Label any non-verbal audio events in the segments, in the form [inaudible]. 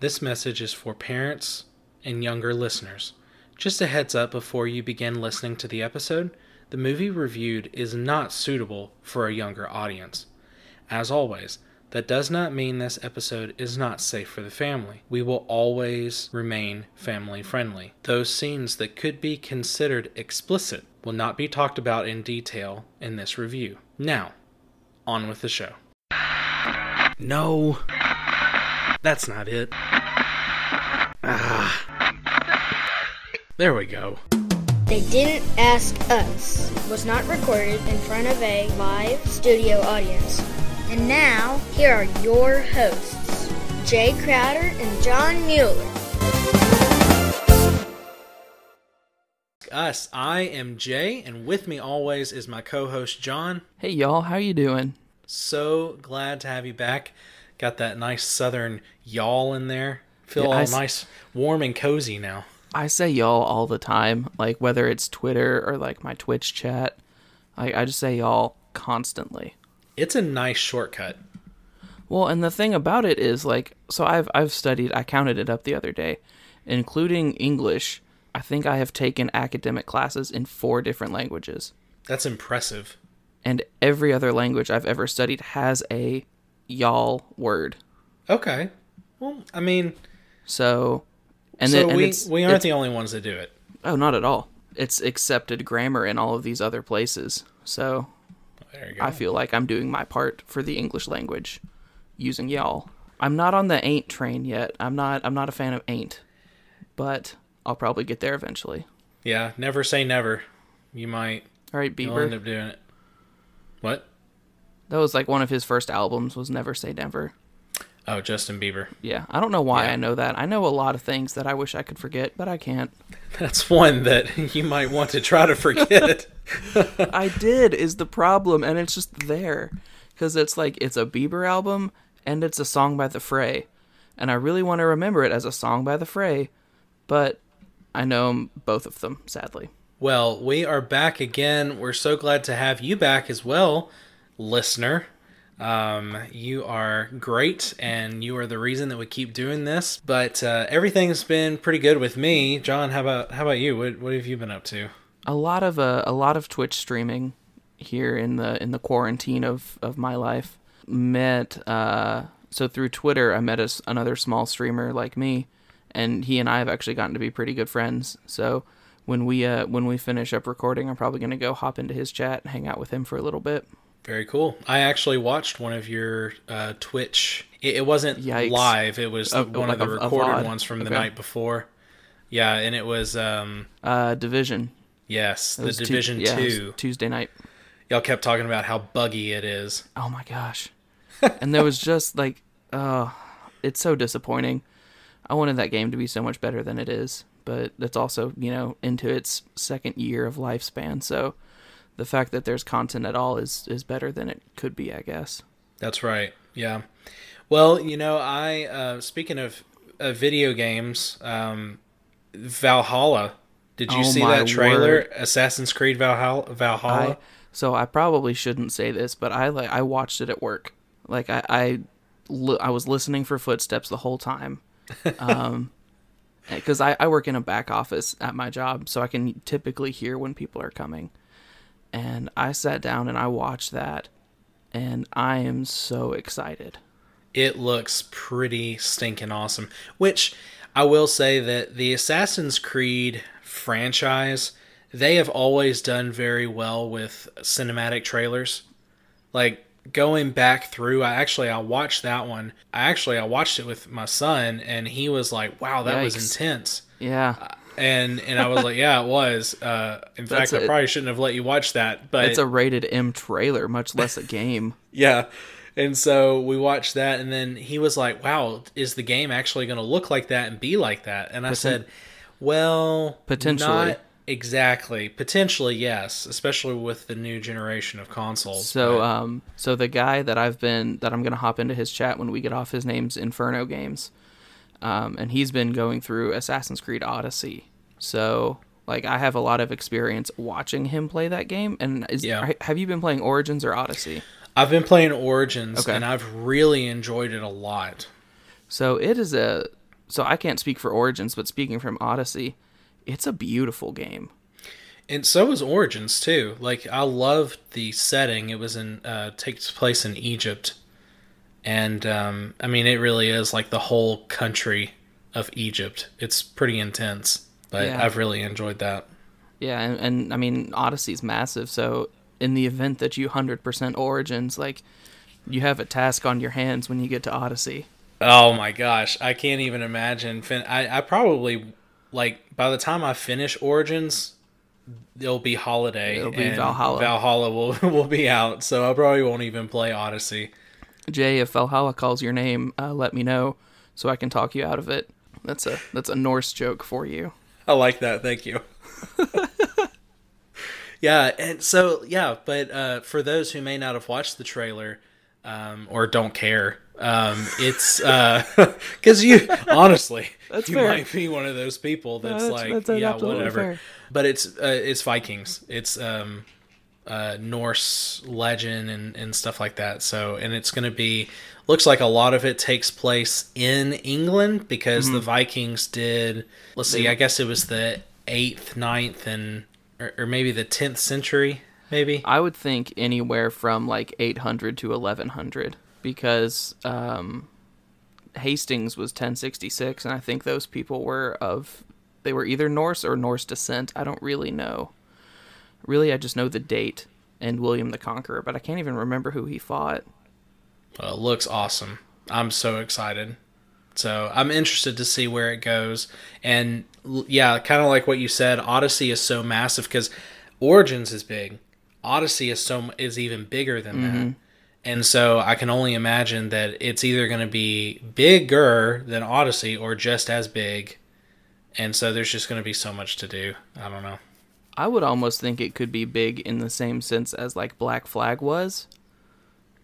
This message is for parents and younger listeners. Just a heads up before you begin listening to the episode the movie reviewed is not suitable for a younger audience. As always, that does not mean this episode is not safe for the family. We will always remain family friendly. Those scenes that could be considered explicit will not be talked about in detail in this review. Now, on with the show. No, that's not it. Ah. There we go. They Didn't Ask Us was not recorded in front of a live studio audience. And now, here are your hosts, Jay Crowder and John Mueller. Us, I am Jay, and with me always is my co-host John. Hey y'all, how you doing? So glad to have you back. Got that nice southern y'all in there. Feel Yeah, all I s- nice, warm and cozy now. I say y'all all the time, like whether it's Twitter or like my Twitch chat. I, I just say y'all constantly. It's a nice shortcut. Well, and the thing about it is like so I've I've studied I counted it up the other day, including English. I think I have taken academic classes in four different languages. That's impressive. And every other language I've ever studied has a y'all word. Okay. Well, I mean, So and so then and we we aren't the only ones that do it. Oh, not at all. It's accepted grammar in all of these other places. So There you go. I feel like I'm doing my part for the English language using y'all. I'm not on the ain't train yet. I'm not I'm not a fan of ain't. But I'll probably get there eventually. yeah, never say never. You might All right, you'll end up doing it. What? That was like one of his first albums was Never Say Never. Oh, Justin Bieber. Yeah, I don't know why Yeah. I know that. I know a lot of things that I wish I could forget, but I can't. [laughs] That's one that [laughs] you might want to try to forget. [laughs] I did is the problem, and it's just there because it's like it's a Bieber album and it's a song by the Fray, and I really want to remember it as a song by the Fray, but I know both of them sadly. Well, we are back again. We're so glad to have you back as well, listener. Um, you are great, and you are the reason that we keep doing this. But uh, everything's been pretty good with me, John. How about how about you? What what have you been up to? A lot of uh, a lot of Twitch streaming here in the in the quarantine of of my life. Met uh, so through Twitter, I met a another small streamer like me, and he and I have actually gotten to be pretty good friends. So when we uh when we finish up recording, I'm probably gonna go hop into his chat and hang out with him for a little bit. Very cool. I actually watched one of your uh, Twitch. It, it wasn't Yikes. live. It was one like of the a- a recorded VOD. ones from the night before. Yeah, and it was um Uh, Division. yes, It the Division yeah, Two. Tuesday night. Y'all kept talking about how buggy it is. Oh my gosh. [laughs] and there was just like, uh, it's so disappointing. I wanted that game to be so much better than it is, but it's also, you know, into its second year of lifespan. So the fact that there's content at all is, is better than it could be, I guess. That's right. Yeah. Well, you know, I uh, speaking of uh, video games, um, Valhalla. Did you Oh see that trailer? word. Assassin's Creed Valhalla. Valhalla. I, so I probably shouldn't say this, but I like I watched it at work. Like I I, li- I was listening for footsteps the whole time. [laughs] Um because I, I work in a back office at my job, so I can typically hear when people are coming. And I sat down and I watched that, and I am so excited. it looks pretty stinking awesome. Which I will say that the Assassin's Creed franchise, they have always done very well with cinematic trailers. Like going back through, I actually I watched that one. I actually I watched it with my son and he was like, "Wow, that was intense." Yeah, And and I was like, "Yeah, it was." Uh in That's fact, I probably shouldn't have let you watch that, but it's a rated M trailer, much less a game. [laughs] yeah. And so we watched that, and then he was like, "Wow, is the game actually going to look like that and be like that?" And I said, "Well, Potentially. not exactly. Potentially, yes, especially with the new generation of consoles." So, but- um, so the guy that I've been that I'm gonna hop into his chat when we get off, his name's Inferno Games, um, and he's been going through Assassin's Creed Odyssey. So, like, I have a lot of experience watching him play that game. And is, Yeah. have you been playing Origins or Odyssey? I've been playing Origins, Okay. and I've really enjoyed it a lot. So it is a so I can't speak for Origins, but speaking from Odyssey, it's a beautiful game. And so is Origins too. Like I loved the setting. It was in uh, takes place in Egypt, and um, I mean it really is like the whole country of Egypt. It's pretty intense, but Yeah. I've really enjoyed that. Yeah, and, and I mean Odyssey's massive, so in the event that you hundred percent Origins, like you have a task on your hands when you get to Odyssey. Oh my gosh, I can't even imagine. Fin- I I probably like by the time I finish Origins, it'll be holiday. It'll be and Valhalla. Valhalla will [laughs] will be out, so I probably won't even play Odyssey. Jay, if Valhalla calls your name, uh, let me know so I can talk you out of it. That's a that's a Norse joke for you. I like that. Thank you. [laughs] yeah, and so yeah, but uh, for those who may not have watched the trailer um, or don't care, um, it's [laughs] because you honestly [laughs] That's you fair. might be one of those people that's, that's- like that's yeah whatever. fair. But it's uh, it's Vikings. It's um, uh, Norse legend and, and stuff like that. So and it's going to be looks like a lot of it takes place in England because the Vikings did. Let's see, I guess it was the eighth, ninth, and or, or maybe the tenth century, maybe. I would think anywhere from like 800 to 1100 because um, Hastings was 1066, and I think those people were of they were either Norse or Norse descent. I don't really know. Really, I just know the date and William the Conqueror, but I can't even remember who he fought. Well, it looks awesome. I'm so excited. So I'm interested to see where it goes. And yeah, kind of like what you said, Odyssey is so massive because Origins is big. Odyssey is so is even bigger than that. Mm-hmm. And so I can only imagine that it's either going to be bigger than Odyssey or just as big. And so there's just going to be so much to do. I don't know. I would almost think it could be big in the same sense as like Black Flag was.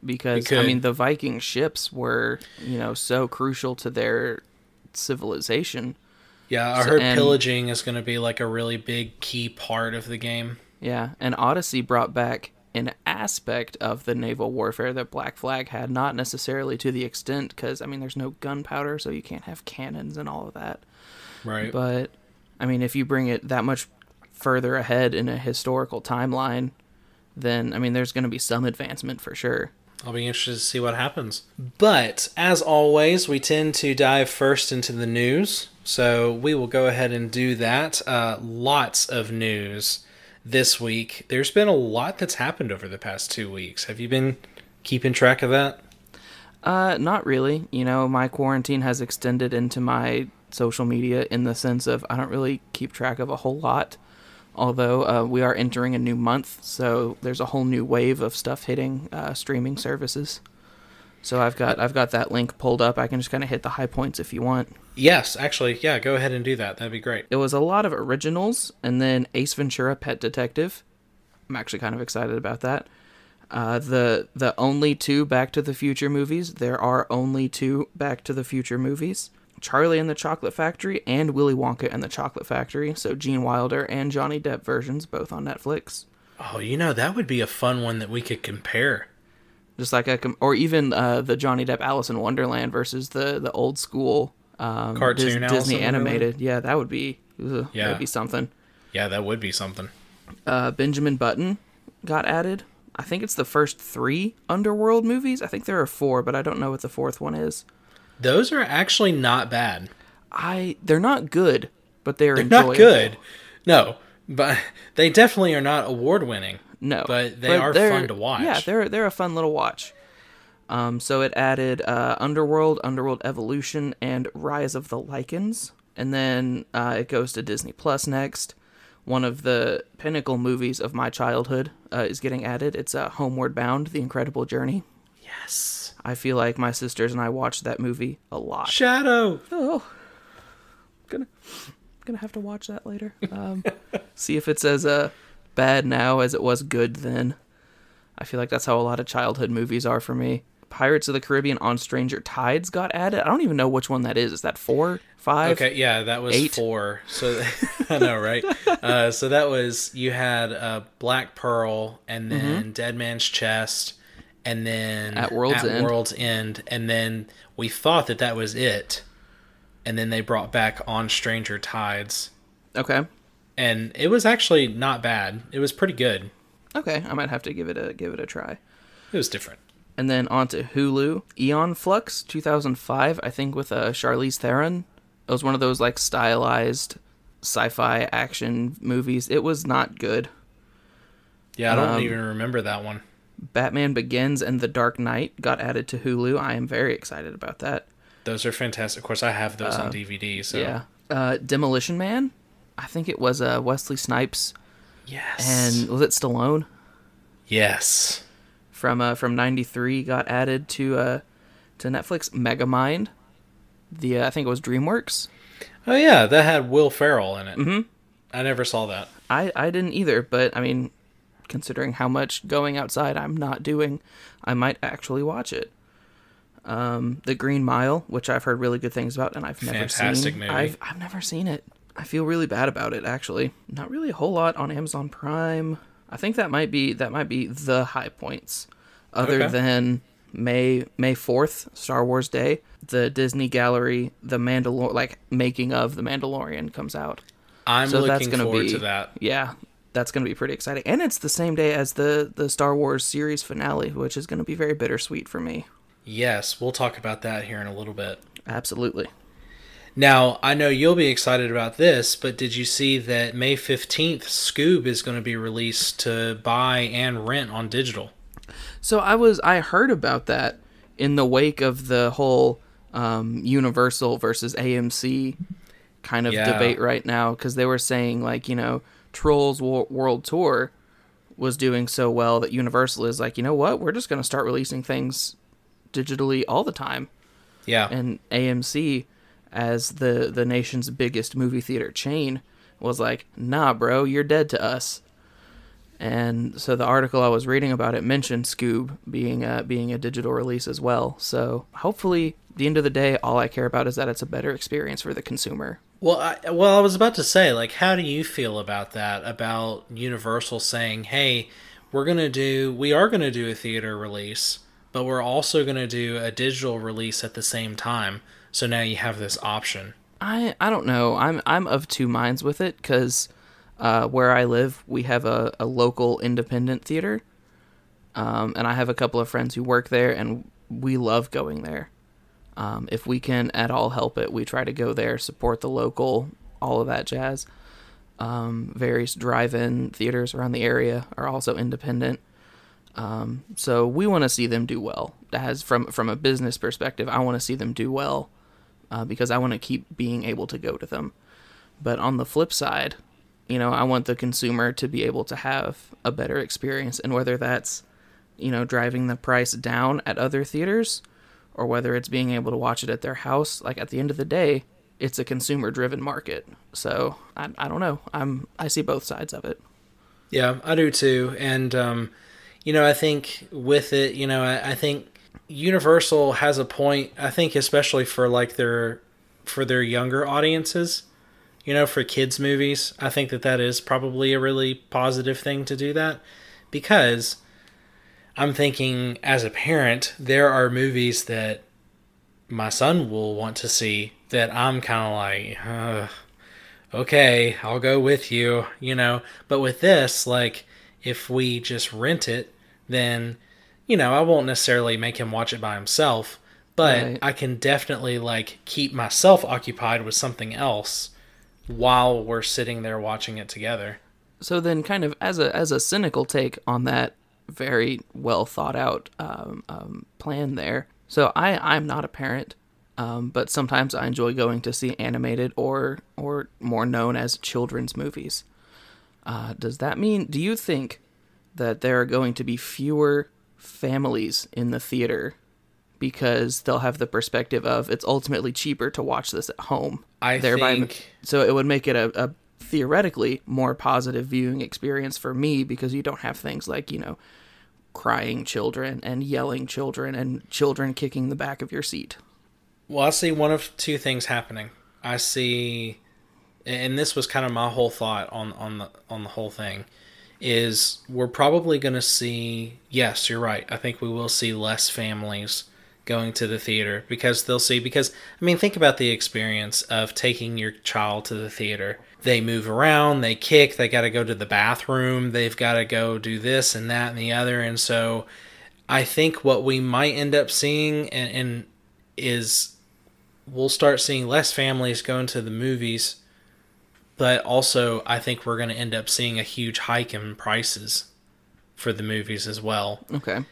Because I mean the Viking ships were, you know, so crucial to their civilization. Yeah, I heard and- pillaging is going to be like a really big key part of the game. Yeah, and Odyssey brought back an aspect of the naval warfare that Black Flag had, not necessarily to the extent because I mean there's no gunpowder, so you can't have cannons and all of that. Right. But I mean, if you bring it that much further ahead in a historical timeline, then I mean there's going to be some advancement for sure. I'll be interested to see what happens. But as always, we tend to dive first into the news. So we will go ahead and do that. Uh, lots of news this week. There's been a lot that's happened over the past two weeks. Have you been keeping track of that? Uh, not really. You know, my quarantine has extended into my social media in the sense of I don't really keep track of a whole lot. Although uh, we are entering a new month, so there's a whole new wave of stuff hitting uh, streaming services. So I've got I've got that link pulled up. I can just kind of hit the high points if you want. Yes, actually, yeah, go ahead and do that. That'd be great. It was a lot of originals, and then Ace Ventura: Pet Detective. I'm actually kind of excited about that. Uh, the the only two Back to the Future movies. There are only two Back to the Future movies: Charlie and the Chocolate Factory and Willy Wonka and the Chocolate Factory. So Gene Wilder and Johnny Depp versions, both on Netflix. Oh, you know, that would be a fun one that we could compare. Just like a com- or even uh, the Johnny Depp Alice in Wonderland versus the the old school um, Cartoon Alice Disney animated. Yeah, that would be ugh, Yeah. that'd be something. Yeah, that would be something. uh, Benjamin Button got added. I think it's the first three Underworld movies. I think there are four, but I don't know what the fourth one is. Those are actually not bad. I they're not good, but they're, They're enjoyable. not good. No, but [laughs] they definitely are not award winning. No, But they are they're- fun to watch. Yeah, they're they're a fun little watch. Um, so it added uh, Underworld, Underworld Evolution, and Rise of the Lycans, and then uh, it goes to Disney Plus next. One of the pinnacle movies of my childhood uh, is getting added. It's uh, Homeward Bound: The Incredible Journey. Yes. I feel like my sisters and I watched that movie a lot. Shadow. Oh, gonna gonna have to watch that later. [laughs] Um, see if it's as uh, bad now as it was good then. I feel like that's how a lot of childhood movies are for me. Pirates of the Caribbean on Stranger Tides got added. I don't even know which one that is. Is that four, five? Okay, yeah, that was Eight? four. So [laughs] I know, right? Uh, so that was you had uh, Black Pearl, and then Dead Man's Chest, and then. At World's End. World's End, and then we thought that that was it, and then they brought back On Stranger Tides, Okay. and it was actually not bad. It was pretty good. Okay, I might have to give it a give it a try. It was different. And then on to Hulu, Aeon Flux, 2005, I think with uh, Charlize Theron. It was one of those like stylized sci-fi action movies. It was not good. Yeah, I don't Um, even remember that one. Batman Begins and The Dark Knight got added to Hulu. I am very excited about that. Those are fantastic. Of course, I have those on DVD. So Yeah. Uh, Demolition Man, I think it was uh, Wesley Snipes yes, and was it Stallone yes, from uh, from '93 got added to uh, to Netflix. Megamind, the uh, I think it was DreamWorks. oh yeah, that had Will Ferrell in it. Mm-hmm. I never saw that. I I didn't either, but I mean, considering how much going outside I'm not doing, I might actually watch it. Um, The Green Mile, which I've heard really good things about, and I've never Fantastic seen. movie. I've I've never seen it. I feel really bad about it actually. Not really a whole lot on Amazon Prime. I think that might be that might be the high points, other Okay. than May May fourth, Star Wars Day. The Disney Gallery, the Mandalor like making of the Mandalorian comes out. I'm So that's looking gonna forward be to that. Yeah, that's gonna be pretty exciting, and it's the same day as the the Star Wars series finale, which is gonna be very bittersweet for me. Yes, we'll talk about that here in a little bit. Absolutely. Now, I know you'll be excited about this, but did you see that May 15th, Scoob is going to be released to buy and rent on digital? So I was I heard about that in the wake of the whole um, Universal versus AMC kind of Yeah. debate right now because they were saying like you know Trolls World Tour was doing so well that Universal is like you know what we're just gonna start releasing things digitally all the time Yeah. and AMC as the the nation's biggest movie theater chain was like, "Nah, bro, you're dead to us." And so the article I was reading about it mentioned Scoob being a, being a digital release as well. So hopefully, the end of the day, all I care about is that it's a better experience for the consumer. Well, I, well, I was about to say, like, how do you feel about that? About Universal saying, "Hey, we're gonna do, we are gonna do a theater release, but we're also gonna do a digital release at the same time." So now you have this option. I I don't know. I'm I'm of two minds with it because uh, where I live, we have a, a local independent theater, um, and I have a couple of friends who work there, and we love going there. Um, if we can at all help it, we try to go there, support the local, all of that jazz. Um, various drive-in theaters around the area are also independent. Um, so we want to see them do well. As from from a business perspective, I want to see them do well uh, because I want to keep being able to go to them. But on the flip side, you know, I want the consumer to be able to have a better experience, and whether that's, you know, driving the price down at other theaters, or whether it's being able to watch it at their house. Like at the end of the day, it's a consumer-driven market. So I, I don't know. I'm I see both sides of it. Yeah, I do too. And, um, you know, I think with it, you know, I, I think Universal has a point. I think especially for like their for their younger audiences, you know, for kids movies, I think that that is probably a really positive thing to do that because I'm thinking as a parent, there are movies that my son will want to see that I'm kind of like, okay, I'll go with you, you know. But with this, like, if we just rent it, then, you know, I won't necessarily make him watch it by himself, but Right. I can definitely, like, keep myself occupied with something else while we're sitting there watching it together. so then kind of as a as a cynical take on that very well thought out um, um, plan there so i i'm not a parent um, but sometimes i enjoy going to see animated or or more known as children's movies uh, does that mean do you think that there are going to be fewer families in the theater because they'll have the perspective of it's ultimately cheaper to watch this at home I thereby think- so it would make it a, a theoretically more positive viewing experience for me because you don't have things like you know crying children and yelling children and children kicking the back of your seat Well, I see one of two things happening. I see, and this was kind of my whole thought on on the on the whole thing, is we're probably going to see. Yes, you're right. I think we will see less families going to the theater because they'll see because I mean think about the experience of taking your child to the theater. They move around, they kick, they got to go to the bathroom, they've got to go do this and that and the other and so I think what we might end up seeing and, and is we'll start seeing less families going to the movies but also I think we're going to end up seeing a huge hike in prices for the movies as well Okay.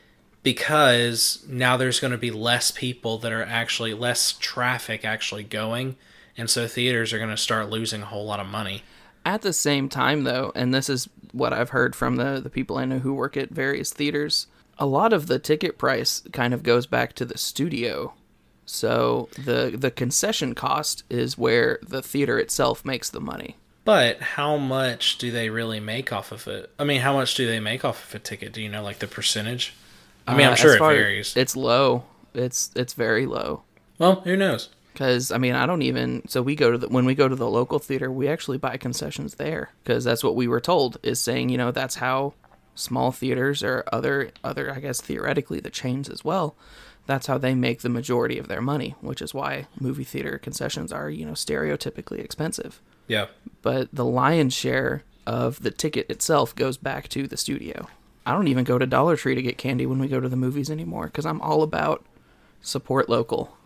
Because now there's going to be less people that are actually less traffic actually going and so theaters are going to start losing a whole lot of money At the same time, though, and this is what I've heard from the, the people I know who work at various theaters, a lot of the ticket price kind of goes back to the studio. So the the concession cost is where the theater itself makes the money. but how much do they really make off of it i mean how much do they make off of a ticket do you know like the percentage i mean Uh, i'm sure it varies It's low. It's it's very low. well who knows Because I mean, I don't even. So we go to the when we go to the local theater, we actually buy concessions there because that's what we were told is saying. You know, that's how small theaters or other other I guess theoretically the chains as well. That's how they make the majority of their money, which is why movie theater concessions are you know stereotypically expensive. yeah But the lion's share of the ticket itself goes back to the studio. I don't even go to Dollar Tree to get candy when we go to the movies anymore because I'm all about support local.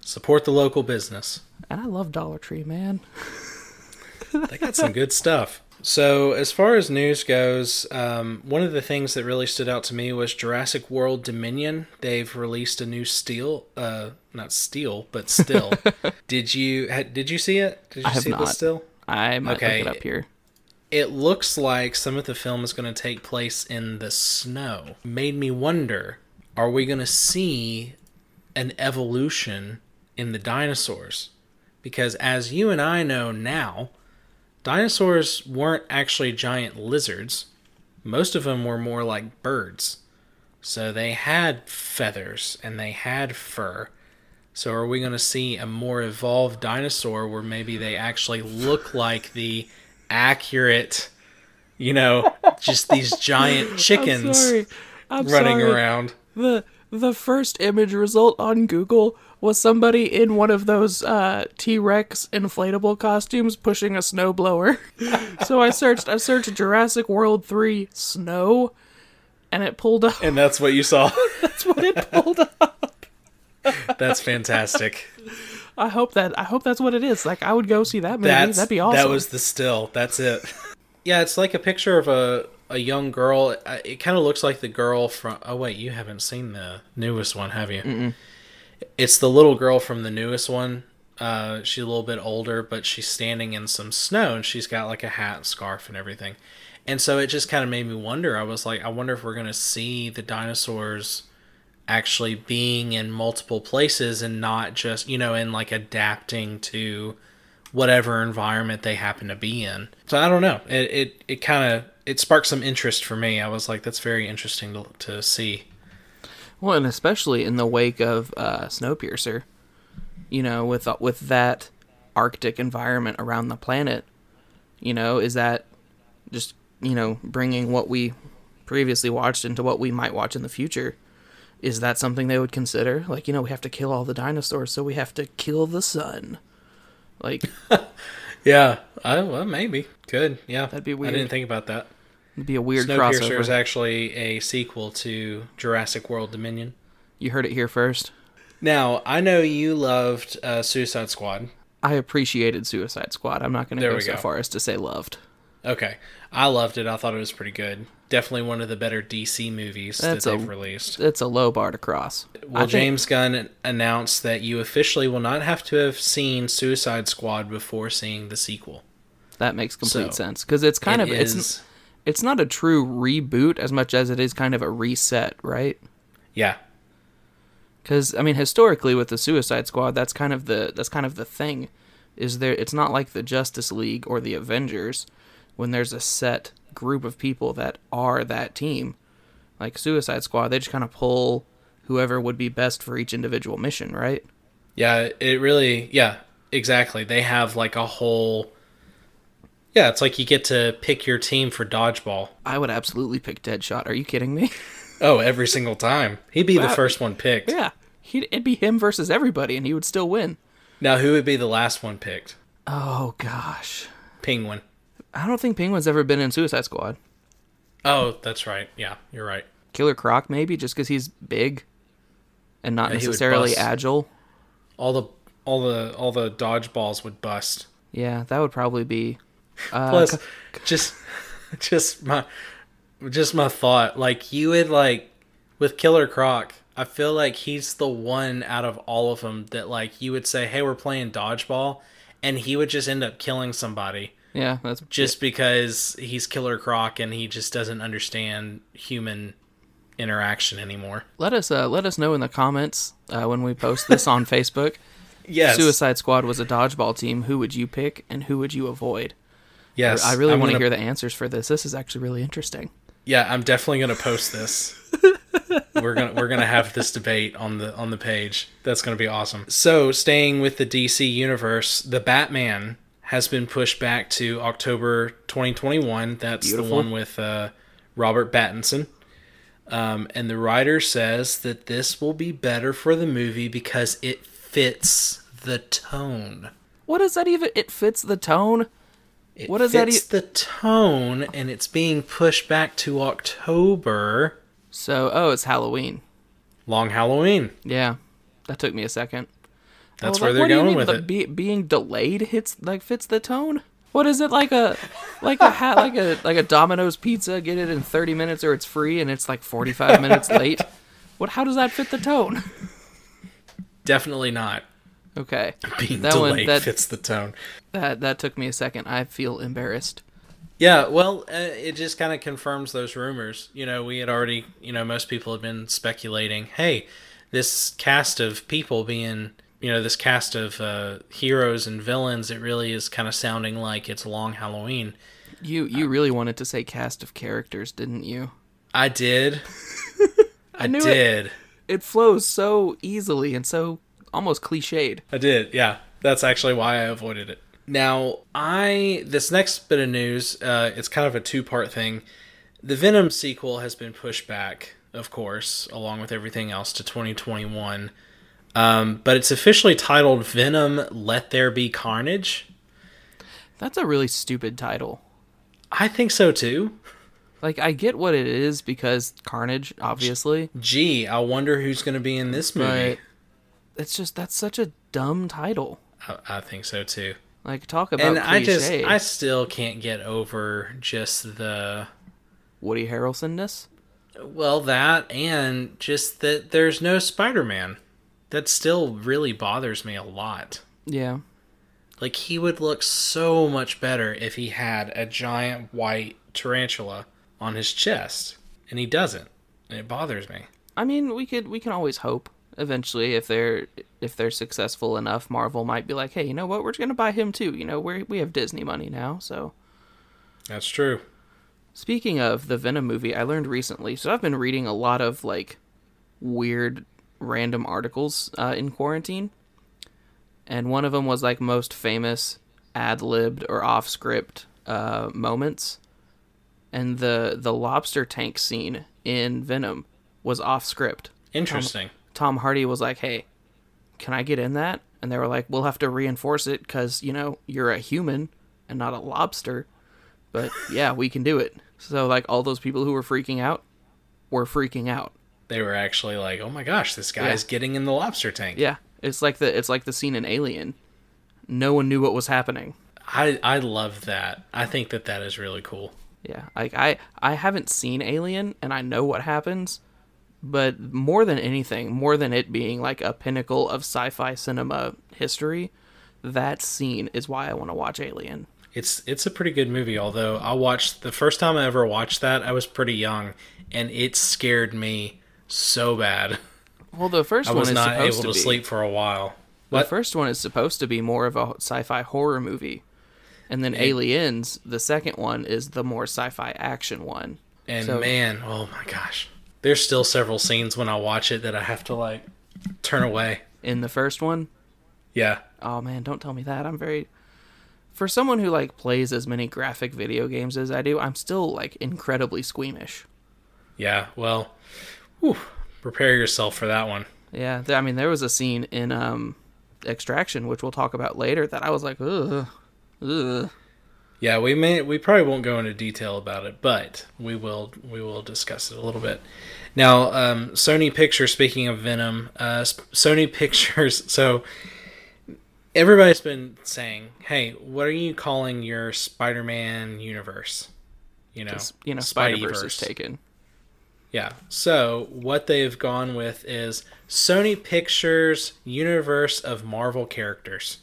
support the local business And I love Dollar Tree, man. they got some good stuff. So, as far as news goes, um, one of the things that really stood out to me was Jurassic World Dominion. They've released a new steel, uh, not steel, but still. [laughs] did you ha- did you see it? Did you I have see not. the still? I might Okay. look it up here. It looks like some of the film is going to take place in the snow. Made me wonder: Are we going to see an evolution in the dinosaurs? Because as you and I know now, dinosaurs weren't actually giant lizards. Most of them were more like birds. So they had feathers and they had fur. So are we going to see a more evolved dinosaur where maybe they actually look like the accurate, you know, just these [laughs] giant chickens I'm running around? The the first image result on Google was somebody in one of those uh, T Rex inflatable costumes pushing a snowblower. [laughs] so I searched I searched Jurassic World three snow, and it pulled up. And that's what you saw. [laughs] That's what it pulled up. that's fantastic. I hope that I hope that's what it is. Like I would go see that movie. That's That'd be awesome. That was the still. That's it. [laughs] yeah, it's like a picture of a a young girl. It kind of looks like the girl from. Oh wait, you haven't seen the newest one, have you? It's the little girl from the newest one. Uh, she's a little bit older, but she's standing in some snow, and she's got like a hat, and scarf, and everything. And so it just kind of made me wonder. I was like, I wonder if we're gonna see the dinosaurs actually being in multiple places and not just you know in like adapting to whatever environment they happen to be in. So I don't know. It it, it kind of it sparked some interest for me. I was like, that's very interesting to, to see. Well, and especially in the wake of uh, Snowpiercer, you know, with with that Arctic environment around the planet, you know, is that just you know bringing what we previously watched into what we might watch in the future? Is that something they would consider? Like, you know, we have to kill all the dinosaurs, so we have to kill the sun. Like, [laughs] Yeah, I, well, maybe could. Yeah, That'd be weird. I didn't think about that. it'd be a weird Snowpiercer is crossover. actually a sequel to Jurassic World Dominion. You heard it here first. Now I know you loved uh, Suicide Squad. I appreciated Suicide Squad. I'm not going to go so go. far as to say loved. Okay, I loved it. I thought it was pretty good. Definitely one of the better DC movies That's that a- they've released. It's a low bar to cross. Well, I think- James Gunn announced that you officially will not have to have seen Suicide Squad before seeing the sequel. That makes complete So, sense because it's kind It of is- it's it's not a true reboot as much as it is kind of a reset, right? yeah, Because I mean, historically with the Suicide Squad, that's kind of the that's kind of the thing. Is there? It's not like the Justice League or the Avengers, when there's a set group of people that are that team. Like Suicide Squad, they just kind of pull whoever would be best for each individual mission, right? yeah. It really, yeah, exactly. They have like a whole. Yeah, it's like you get to pick your team for dodgeball. I would absolutely pick Deadshot. Are you kidding me? [laughs] Oh, every single time. He'd be the first one picked. yeah, He'd, it'd be him versus everybody, and he would still win. Now, who would be the last one picked? Oh gosh, Penguin. I don't think Penguin's ever been in Suicide Squad. Oh, that's right. Yeah, you're right. Killer Croc maybe just because he's big and not Yeah, necessarily agile. All the all the all the dodgeballs would bust. Yeah, that would probably be. Uh, Plus, c- just just my just my thought. Like you would like with Killer Croc. I feel like he's the one out of all of them that like you would say, "Hey, we're playing dodgeball," and he would just end up killing somebody yeah, that's just because he's Killer Croc and he just doesn't understand human interaction anymore. Let us uh, let us know in the comments uh, when we post this on [laughs] Facebook. Yes, Suicide Squad was a dodgeball team. Who would you pick and who would you avoid? Yes, I really want to hear the answers for this. This is actually really interesting. Yeah, I'm definitely gonna post this. [laughs] we're gonna we're gonna have this debate on the on the page. That's gonna be awesome. So, staying with the DC universe, the Batman has been pushed back to October 2021. That's Beautiful. the one with uh, Robert Pattinson. Um, and the writer says that this will be better for the movie because it fits the tone. What does that even? It fits the tone. It What does that fits e- the tone, and it's being pushed back to October. So, oh, it's Halloween. Long Halloween. Yeah, that took me a second. That's I where they're what do you going mean with it. Be, being delayed hits like fits the tone. What is it like a like a hat like a like a Domino's pizza? Get it in thirty minutes or it's free, and it's like forty five [laughs] minutes late. What? How does that fit the tone? Definitely not. Okay, Being That one- delayed that- fits the tone. that that took me a second. I feel embarrassed. Yeah, well, uh, it just kind of confirms those rumors. You know, we had already, you know, most people had been speculating, hey, this cast of people being, you know, this cast of uh, heroes and villains, it really is kind of sounding like it's Long Halloween. You you really wanted to say cast of characters, didn't you? I did. [laughs] I, it. did. It flows so easily and so almost cliched. I did, yeah. That's actually why I avoided it. Now, I this next bit of news, uh, it's kind of a two part thing. The Venom sequel has been pushed back, of course, along with everything else to 2021. Um, but it's officially titled Venom Let There Be Carnage. That's a really stupid title. I think so too. Like I get what it is because Carnage, obviously, Gee, I wonder who's going to be in this movie. but it's just that's such a dumb title. I, I think so too. Like talk about And I just. I still can't get over just the Woody Harrelsonness. Well, that and just that there's no Spider Man. That still really bothers me a lot. Yeah, Like, he would look so much better if he had a giant white tarantula on his chest. And he doesn't. And it bothers me. I mean we could we can always hope eventually if they're if they're successful enough, Marvel might be like, hey, you know what, we're gonna buy him too. You know, we we have Disney money now, so. That's true. Speaking of the Venom movie, I learned recently. So I've been reading a lot of like weird random articles uh, in quarantine, and one of them was like most famous ad libbed or off script uh, moments, and the the lobster tank scene in Venom was off script. Interesting. Tom Hardy was like, "Hey, can I get in that?" And they were like, "We'll have to reinforce it because you know you're a human and not a lobster." But yeah, we can do it. So like all those people who were freaking out were freaking out. They were actually like, oh my gosh, this guy is getting in the lobster tank. Yeah, it's like the it's like the scene in Alien. No one knew what was happening. I, I love that. I think that that is really cool. Yeah, like I I haven't seen Alien and I know what happens, but more than anything, more than it being like a pinnacle of sci-fi cinema history, that scene is why I want to watch Alien. It's it's a pretty good movie. Although I watched the first time I ever watched that, I was pretty young, and it scared me so bad. Well, the first I one was is not able to, to, sleep for a while. The first one is supposed to be more of a sci-fi horror movie, and then Aliens, the second one, is the more sci-fi action one. And So- man, oh my gosh, there's still several scenes when I watch it that I have to like turn away. In the first one, Yeah, oh man, don't tell me that. I'm very for someone who like plays as many graphic video games as I do, I'm still like incredibly squeamish. yeah. Well, whew, prepare yourself for that one. Yeah, th- I mean, there was a scene in um, Extraction, which we'll talk about later, that I was like, ugh, ugh. Yeah, we may we probably won't go into detail about it, but we will we will discuss it a little bit. Now, um, Sony Pictures. Speaking of Venom, uh, Sony [laughs] Pictures. So everybody's been saying, "Hey, what are you calling your Spider-Man universe?" You know, you know, Spider Verse is taken. Yeah. So what they've gone with is Sony Pictures Universe of Marvel characters.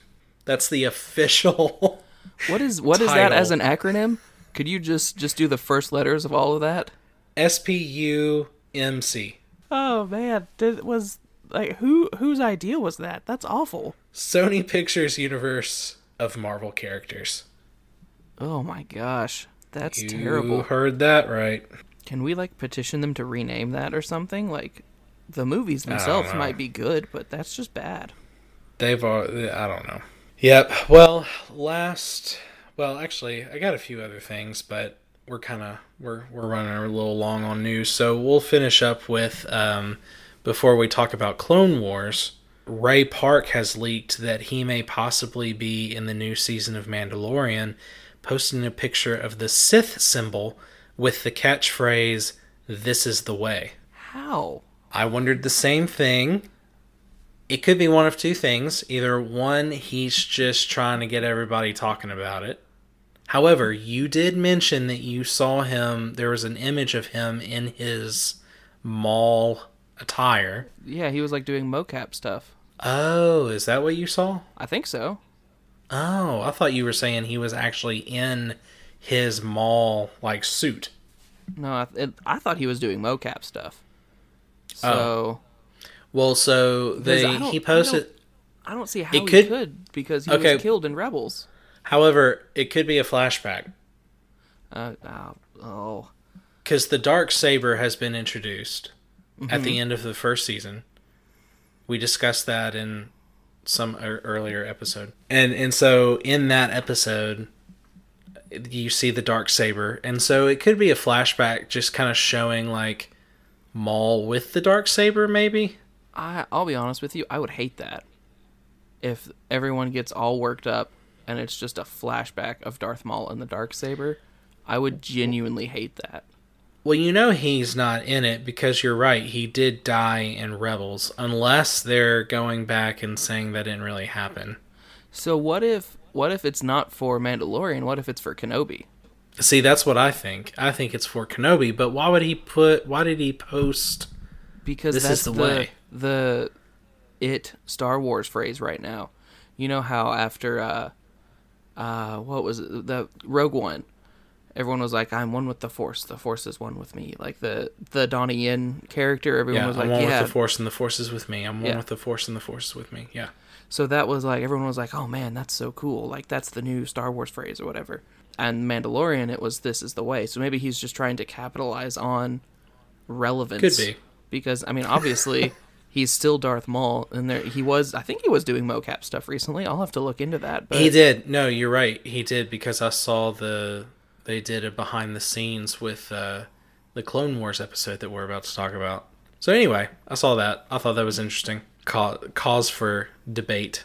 That's the [laughs] official. What is what is that as an acronym? Could you just just do the first letters of all of that? S P U M C. Oh man, did, was like who whose idea was that? That's awful. Sony Pictures Universe of Marvel characters. Oh my gosh, that's You terrible. heard that right. Can we like petition them to rename that or something? Like the movies themselves might be good, but that's just bad. They've all, I don't know. Yep. Well, last well, actually, I got a few other things, but we're kind of we're we're running a little long on news, so we'll finish up with um before we talk about Clone Wars. Ray Park has leaked that he may possibly be in the new season of Mandalorian, posting a picture of the Sith symbol with the catchphrase "This is the way." How? I wondered the same thing. It could be one of two things. Either one, he's just trying to get everybody talking about it. However, you did mention that you saw him, there was an image of him in his Maul attire. Yeah, he was like doing mocap stuff. Oh, is that what you saw? I think so. Oh, I thought you were saying he was actually in his Maul like suit. No, I, it, I thought he was doing mocap stuff. Oh. So Well, so they don't- he I posted I don't see how It he could- because he Okay. was killed in Rebels. However, it could be a flashback. Uh, uh oh, oh, because the dark saber has been introduced at the mm-hmm. end of the first season. We discussed that in some uh, earlier episode, and and so in that episode, you see the dark saber, and so it could be a flashback, just kind of showing like Maul with the dark saber, maybe. I I'll be honest with you, I would hate that. If everyone gets all worked up and it's just a flashback of Darth Maul and the dark saber, I would genuinely hate that. Well, you know he's not in it because you're right. He did die in Rebels, unless they're going back and saying that didn't really happen. So what if what if it's not for Mandalorian? What if it's for Kenobi? See, that's what I think. I think it's for Kenobi, but why would he put? Why did he post? because This is that's the the, way. the it Star Wars phrase right now. You know how after uh uh what was it the Rogue One, everyone was like, "I'm one with the Force. The Force is one with me." Like the the Donnie Yen character, everyone Yeah, was I'm like, one "Yeah." with the Force, and the Force is with me. I'm one Yeah. with the Force, and the Force is with me. Yeah, So that was like everyone was like, "Oh man, that's so cool!" Like that's the new Star Wars phrase or whatever. And Mandalorian, it was "This is the way." So maybe he's just trying to capitalize on relevance. Could be. because I mean, obviously, [laughs] he's still Darth Maul, and there he was. I think he was doing mocap stuff recently. I'll have to look into that. But he did. No, you're right. He did because I saw the they did a behind the scenes with uh, the Clone Wars episode that we're about to talk about. So anyway, I saw that. I thought that was interesting. Cause, cause for debate.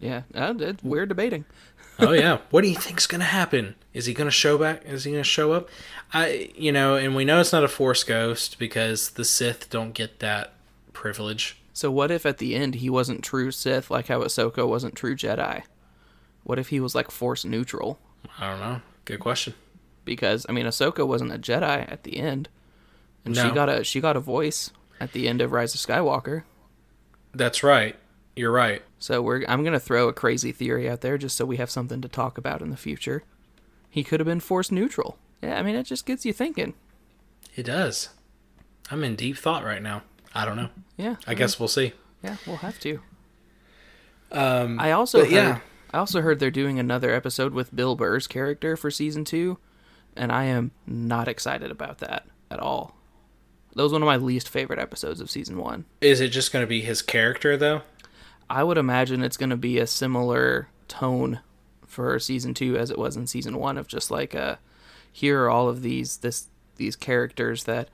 Yeah, uh, we're debating. [laughs] oh yeah [laughs] what do you think's gonna happen is he gonna show back is he gonna show up i you know and we know it's not a force ghost because the sith don't get that privilege So what if at the end he wasn't true Sith, like how Ahsoka wasn't true Jedi? What if he was like Force neutral? i don't know good question Because I mean, Ahsoka wasn't a Jedi at the end, and she got a she got a voice at the end of Rise of Skywalker. That's right you're right So we're I'm gonna throw a crazy theory out there just so we have something to talk about in the future. He could have been Force neutral. Yeah, I mean it just gets you thinking. it does i'm in deep thought right now i don't know Yeah, i guess we'll see yeah, we'll have to. um I also heard, yeah. I also heard they're doing another episode with Bill Burr's character for season two, and I am not excited about that at all. That was one of my least favorite episodes of season one. is it just gonna be his character though I would imagine it's going to be a similar tone for season two as it was in season one of just like uh here are all of these this these characters that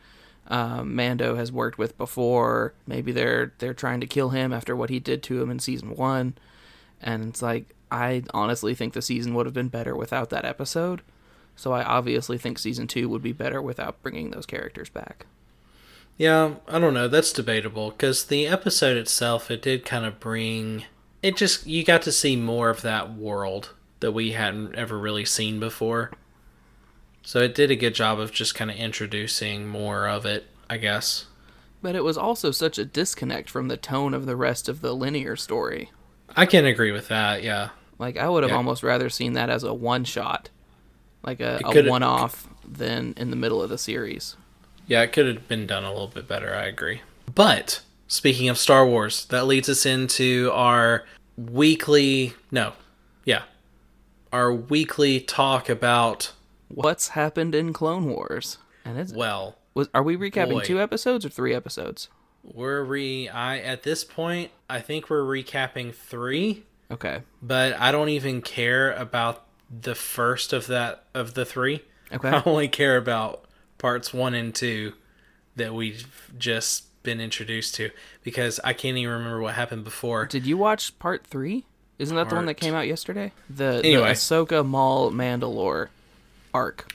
um, Mando has worked with before. Maybe they're they're trying to kill him after what he did to him in season one, and it's like I honestly think the season would have been better without that episode. So I obviously think season two would be better without bringing those characters back. Yeah, I don't know. That's debatable because the episode itself, it did kind of bring. It just you got to see more of that world that we hadn't ever really seen before. So it did a good job of just kind of introducing more of it, I guess. But it was also such a disconnect from the tone of the rest of the linear story. I can agree with that. Yeah. Like I would have Yeah. almost rather seen that as a one shot, like a, a one off, than in the middle of the series. Yeah, it could have been done a little bit better, I agree. But speaking of Star Wars, that leads us into our weekly no. Yeah. Our weekly talk about What's happened in Clone Wars? And it's well, was are we recapping boy. two episodes or three episodes? we're re I at this point, I think we're recapping 3, Okay. but I don't even care about the first of that of the 3. Okay. [laughs] I only care about parts 1 and 2 that we've just been introduced to because I can't even remember what happened before. Did you watch part three? Isn't that the one that came out yesterday? The, Anyway. the Ahsoka Maul Mandalore arc.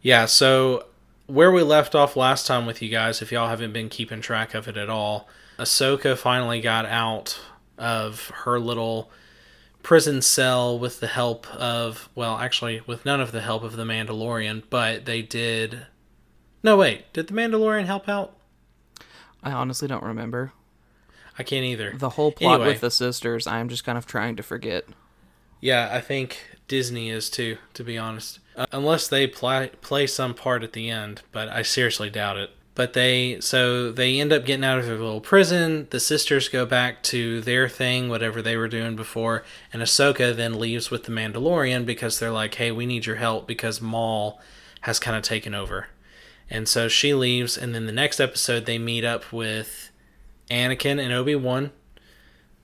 Yeah, so where we left off last time with you guys, if y'all haven't been keeping track of it at all, Ahsoka finally got out of her little prison cell with the help of, well, actually, with none of the help of the Mandalorian, but they did. No, wait, did the Mandalorian help out? I honestly don't remember I can't either. the whole plot Anyway. with the sisters. I'm just kind of trying to forget. Yeah, I think Disney is too, to be honest. Uh, unless they play play some part at the end, but I seriously doubt it. But they so they end up getting out of their little prison. The sisters go back to their thing, whatever they were doing before, and Ahsoka then leaves with the Mandalorian because they're like, "Hey, we need your help because Maul has kind of taken over." And so she leaves, and then the next episode they meet up with Anakin and Obi Wan.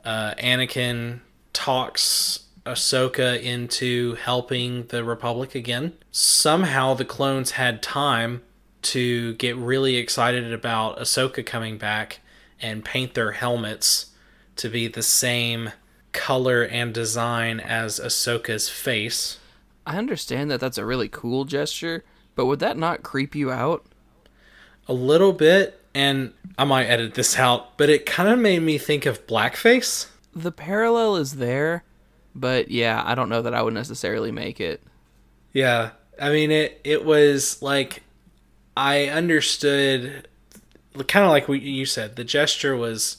Uh, Anakin talks Ahsoka into helping the Republic again. Somehow the clones had time to get really excited about Ahsoka coming back and paint their helmets to be the same color and design as Ahsoka's face. I understand that that's a really cool gesture, but would that not creep you out? A little bit, and I might edit this out, but it kind of made me think of blackface. The parallel is there, but yeah, I don't know that I would necessarily make it. Yeah, I mean it. It was like I understood, kind of like what you said. The gesture was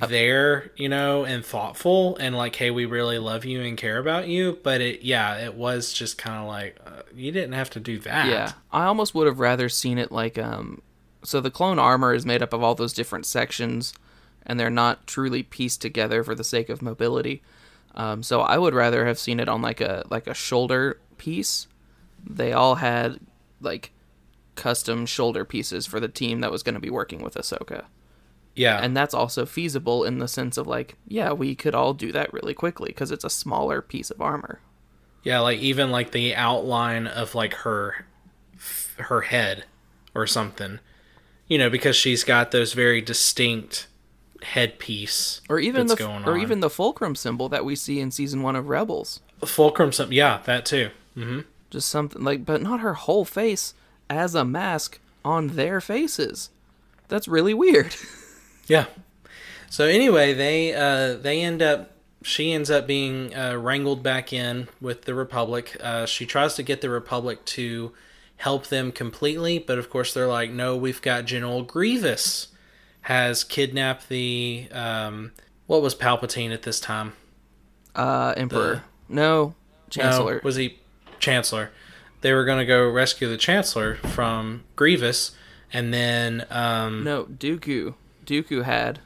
there, you know, and thoughtful, and like, hey, we really love you and care about you. But it, yeah, it was just kind of like uh, you didn't have to do that. Yeah, I almost would have rather seen it like um so the clone armor is made up of all those different sections and they're not truly pieced together for the sake of mobility. Um, so I would rather have seen it on like a like a shoulder piece. They all had like custom shoulder pieces for the team that was going to be working with Ahsoka. Yeah, And that's also feasible in the sense of like, yeah, we could all do that really quickly because it's a smaller piece of armor. yeah. Like even like the outline of like her, her head, or something. You know, because she's got those very distinct headpiece Or even the or even the fulcrum symbol that we see in season 1 of Rebels. fulcrum. Some yeah, that too. hmm just something like but not her whole face as a mask on their faces that's really weird [laughs] Yeah. So anyway, they uh, they end up. She ends up being uh, wrangled back in with the Republic. Uh, she tries to get the Republic to help them completely, but of course they're like, "No, we've got General Grievous has kidnapped the um, what was Palpatine at this time? uh emperor no chancellor No, was he Chancellor? They were going to go rescue the Chancellor from Grievous, and then um, no dooku dooku had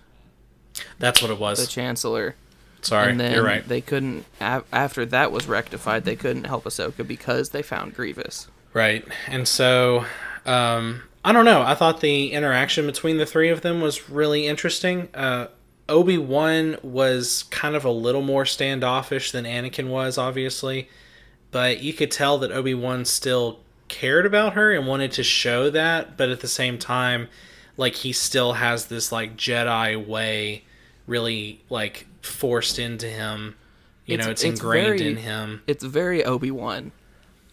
that's what it was. the chancellor Sorry, and then you're right. they couldn't after that was rectified they couldn't help ahsoka because they found grievous Right. And so, um, I don't know. I thought the interaction between the three of them was really interesting. Uh, Obi Wan was kind of a little more standoffish than Anakin was, obviously, but you could tell that Obi Wan still cared about her and wanted to show that, but at the same time, like he still has this like Jedi way really like forced into him. You It's- know, it's, it's ingrained very- in him. It's very Obi Wan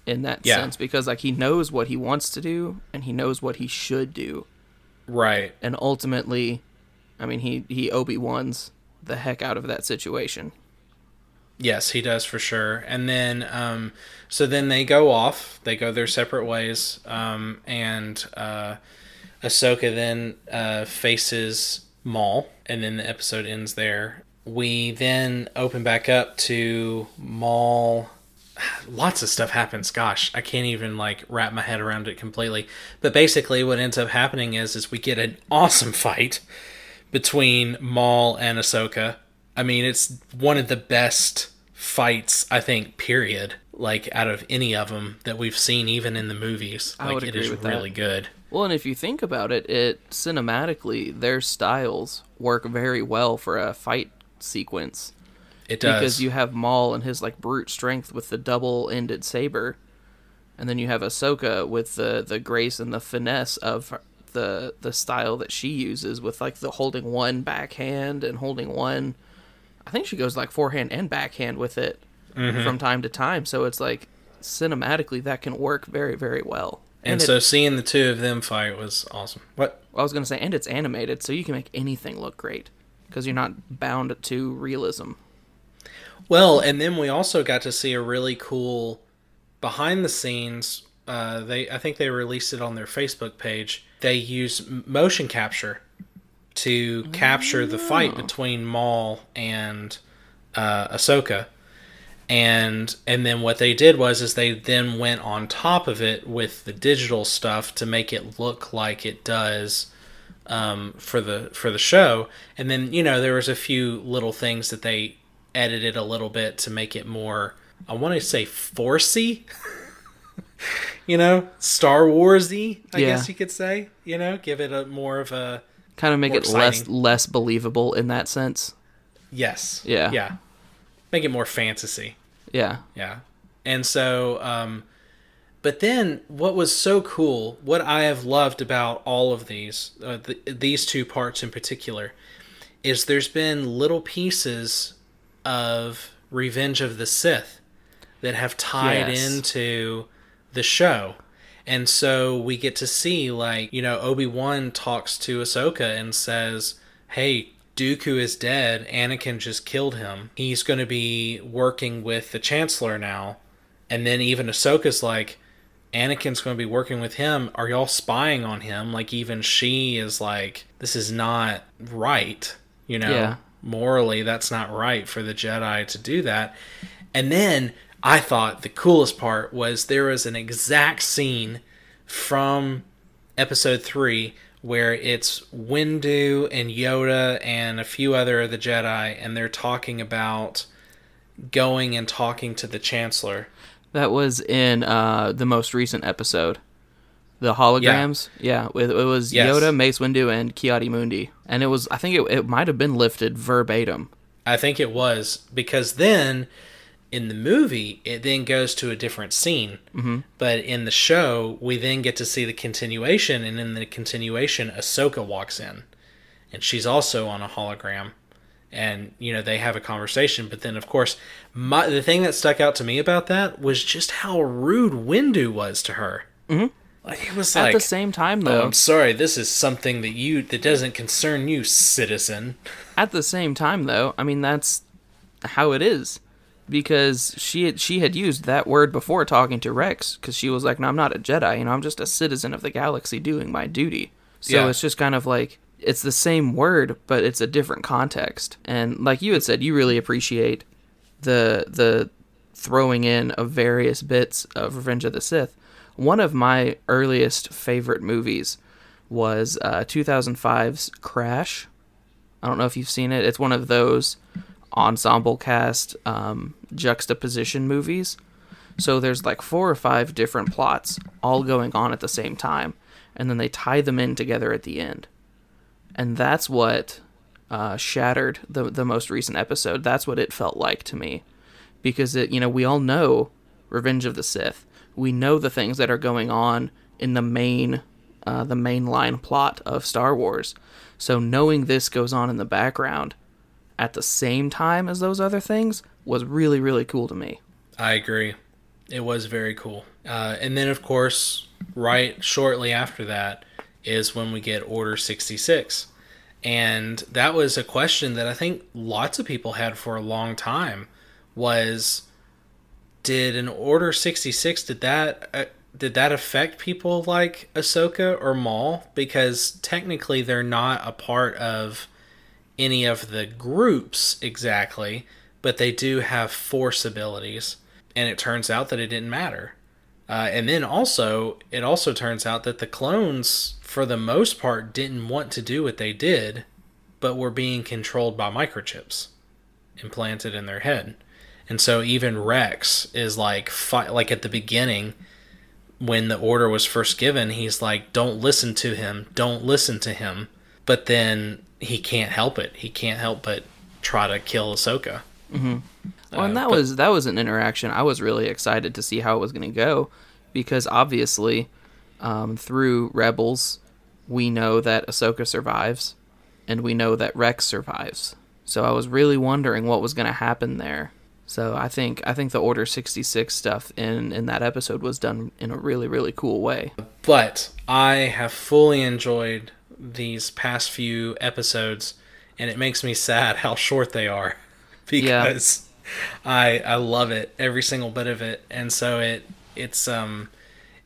in that Yeah. sense because like he knows what he wants to do and he knows what he should do, Right. and ultimately, I mean he he Obi Wan's the heck out of that situation. Yes, he does for sure. And then, um, so then they go off. They go their separate ways. Um, and uh, Ahsoka then uh, faces Maul, and then the episode ends there. We then open back up to Maul. [sighs] Lots of stuff happens. Gosh, I can't even like wrap my head around it completely. But basically, what ends up happening is, is we get an awesome fight between Maul and Ahsoka. I mean, it's one of the best fights I think. Period. Like out of any of them that we've seen, even in the movies. I Like agree is really good. Well, and if you think about it, it cinematically their styles work very well for a fight sequence It does. because you have Maul and his like brute strength with the double-ended saber, and then you have Ahsoka with the the grace and the finesse of the the style that she uses with like the holding one backhand and holding one. I think she goes like forehand and backhand with it Mm-hmm. from time to time. So it's like cinematically that can work very very well. And it- so seeing the two of them fight was awesome. What? I was gonna say, and it's animated, so you can make anything look great because you're not bound to realism. Well, and then we also got to see a really cool behind the scenes. Uh, they, I think they released it on their Facebook page. They use motion capture to capture the fight between Maul and uh, Ahsoka, and and then what they did was is they then went on top of it with the digital stuff to make it look like it does um, for the for the show. And then you know there was a few little things that they edited a little bit to make it more. I want to say forcey. [laughs] you know, Star Warsy. I Yeah. guess you could say. You know, give it a more of a Kind of make it less less believable in that sense. yes. Yeah. Yeah. Make it more fantasy. Yeah, Yeah. And so, um, but then what was so cool, what I have loved about all of these, uh, th- these two parts in particular, is there's been little pieces of Revenge of the Sith that have tied Yes. into the show. And so we get to see, like, you know, Obi Wan talks to Ahsoka and says, Hey, Dooku is dead. Anakin just killed him. He's going to be working with the Chancellor now. And then even Ahsoka's like, Anakin's going to be working with him. Are y'all spying on him? Like, even she is like, this is not right. You know, Yeah. morally, that's not right for the Jedi to do that. And then I thought the coolest part was there was an exact scene from episode three where it's Windu and Yoda and a few other of the Jedi, and they're talking about going and talking to the Chancellor. that was in uh, the most recent episode, the holograms. Yeah, it, it was Yes. Yoda, Mace Windu, and Ki-Adi-Mundi, and it was I think it, it might have been lifted verbatim. I think it was because then in the movie it then goes to a different scene, mm-hmm. but in the show we then get to see the continuation, and in the continuation, Ahsoka walks in, and she's also on a hologram, and you know they have a conversation. But then of course, my, the thing that stuck out to me about that was just how rude Windu was to her. Mm-hmm. Like it was At like. the same time, Oh, though, I'm sorry. This is something that you that doesn't concern you, citizen. At the same time, though, I mean that's how it is, because she had, she had used that word before talking to Rex, because she was like, "No, I'm not a Jedi. You know, I'm just a citizen of the galaxy doing my duty." So Yeah. it's just kind of like it's the same word, but it's a different context. And like you had said, you really appreciate the the throwing in of various bits of Revenge of the Sith. One of my earliest favorite movies was uh, 2005's Crash. I don't know if you've seen it. It's one of those ensemble cast um, juxtaposition movies. So there's like four or five different plots all going on at the same time, and then they tie them in together at the end. And that's what uh, shattered the the most recent episode. That's what it felt like to me, because it you know we all know Revenge of the Sith. we know the things that are going on in the main uh, the main line plot of Star Wars. So knowing this goes on in the background at the same time as those other things was really really cool to me. I agree. It was very cool. Uh, and then, of course, right shortly after that is when we get Order 66. And that was a question that I think lots of people had for a long time was did an Order 66 did that uh, did that affect people like Ahsoka or Maul because technically they're not a part of any of the groups exactly, but they do have force abilities and it turns out that it didn't matter. Uh, and then also, it also turns out that the clones, for the most part, didn't want to do what they did, but were being controlled by microchips implanted in their head. And so even Rex is like, fi- like at the beginning, when the order was first given, he's like, "Don't listen to him. Don't listen to him." But then he can't help it. He can't help but try to kill Ahsoka. Mm-hmm. Well, and Uh, that but- was that was an interaction I was really excited to see how it was going to go, because obviously, um, through Rebels, we know that Ahsoka survives, and we know that Rex survives. So I was really wondering what was going to happen there. So I think I think the Order sixty six stuff in in that episode was done in a really really cool way. But I have fully enjoyed these past few episodes, and it makes me sad how short they are. [laughs] Because I I love it every single bit of it, and so it it's um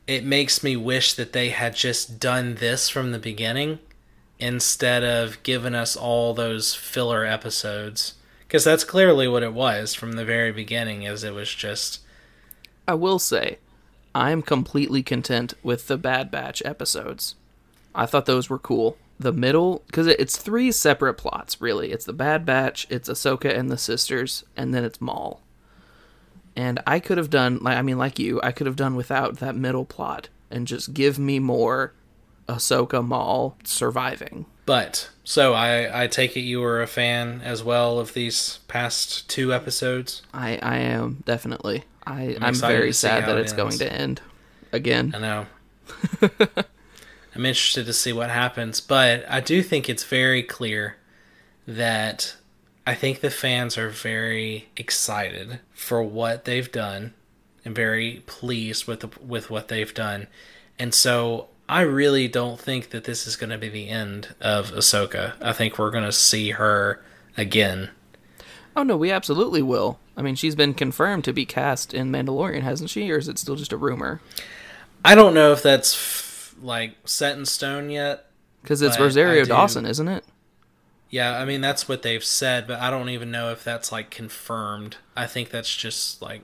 it makes me wish that they had just done this from the beginning instead of giving us all those filler episodes. Because that's clearly what it was from the very beginning is it was just I will say, I am completely content with the Bad Batch episodes. I thought those were cool. The middle, because it's three separate plots, really. It's the Bad Batch, it's Ahsoka and the sisters, and then it's Maul. And I could have done, like I mean, like you, I could have done without that middle plot and just give me more Ahsoka Maul surviving. But so I I take it you were a fan as well of these past two episodes. I I am definitely. I I'm, excited very sad that it it's going to end again. I know. [laughs] I'm interested to see what happens, but I do think it's very clear that I think the fans are very excited for what they've done and very pleased with the, with what they've done. And so I really don't think that this is going to be the end of Ahsoka. I think we're going to see her again. Oh no, we absolutely will. I mean, she's been confirmed to be cast in Mandalorian, hasn't she? Or is it still just a rumor? I don't know if that's like set in stone yet. Because it's Rosario Dawson, isn't it? Yeah, I mean that's what they've said, but I don't even know if that's like confirmed. I think that's just like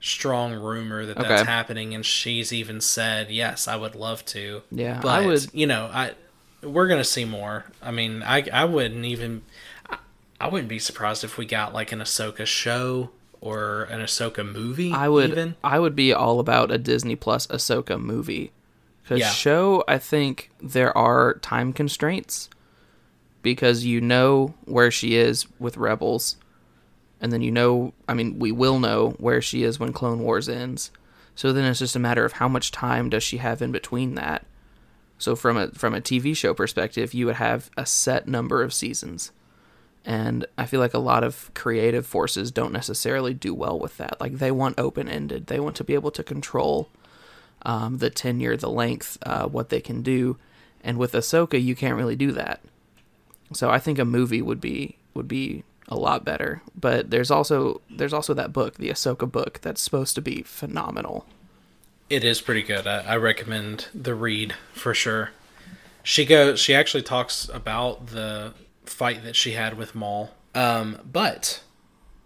strong rumor that that's happening, and she's even said, "Yes, I would love to." Yeah, but I would. you know, I we're gonna see more. I mean, I I wouldn't even I, I wouldn't be surprised if we got like an Ahsoka show or an Ahsoka movie. I would. even. I would be all about a Disney Plus Ahsoka movie. Because Yeah. show, I think there are time constraints. Because you know where she is with Rebels, and then you know. I mean, we will know where she is when Clone Wars ends. So then it's just a matter of how much time does she have in between that. So from a from a TV show perspective, you would have a set number of seasons. And I feel like a lot of creative forces don't necessarily do well with that. Like they want open ended. They want to be able to control um, the tenure, the length, uh, what they can do. And with Ahsoka, you can't really do that. So I think a movie would be would be a lot better. But there's also there's also that book, the Ahsoka book, that's supposed to be phenomenal. It is pretty good. I, I recommend the read for sure. She goes. She actually talks about the fight that she had with Maul. Um, but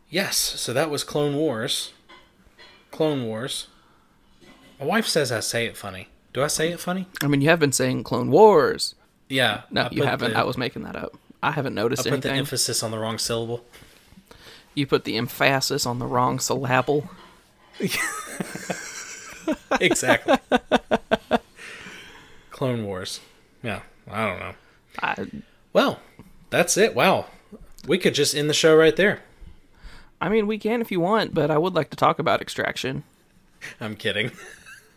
yes, so that was Clone Wars. Clone Wars. My wife says I say it funny. Do I say it funny? I mean, you have been saying Clone Wars. Yeah. No, I you haven't. the- I was making that up. I haven't noticed anything. I put the anything. emphasis on the wrong syllable. you put the emphasis on the wrong syllable. [laughs] exactly. Clone Wars. Yeah. I don't know. I, Well, that's it. Wow. We could just end the show right there. I mean, we can if you want, but I would like to talk about extraction. I'm kidding. [laughs]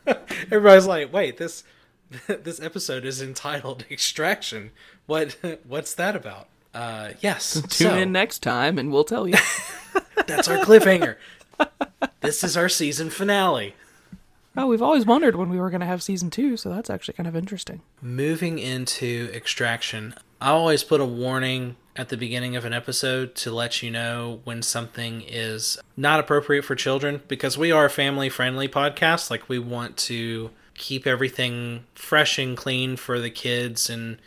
[laughs] Everybody's like, wait, this [laughs] this episode is entitled Extraction. What [laughs] what's that about? Uh, yes. Tune so, in next time and we'll tell you. That's our cliffhanger. this is our season finale. oh, we've always wondered when we were going to have season two, so that's actually kind of interesting. Moving into Extraction, I always put a warning at the beginning of an episode to let you know when something is not appropriate for children because we are a family friendly podcast. Like, we want to keep everything fresh and clean for the kids and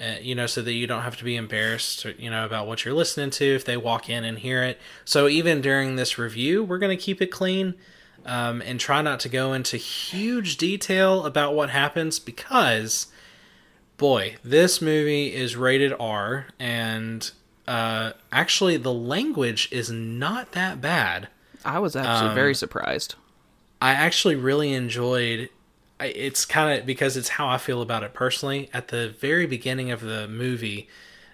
uh, you know so that you don't have to be embarrassed you know about what you're listening to if they walk in and hear it so even during this review we're going to keep it clean um, and try not to go into huge detail about what happens because boy this movie is rated r and uh, actually the language is not that bad I was actually very surprised. I actually really enjoyed. It's kind of because it's how I feel about it personally. At the very beginning of the movie,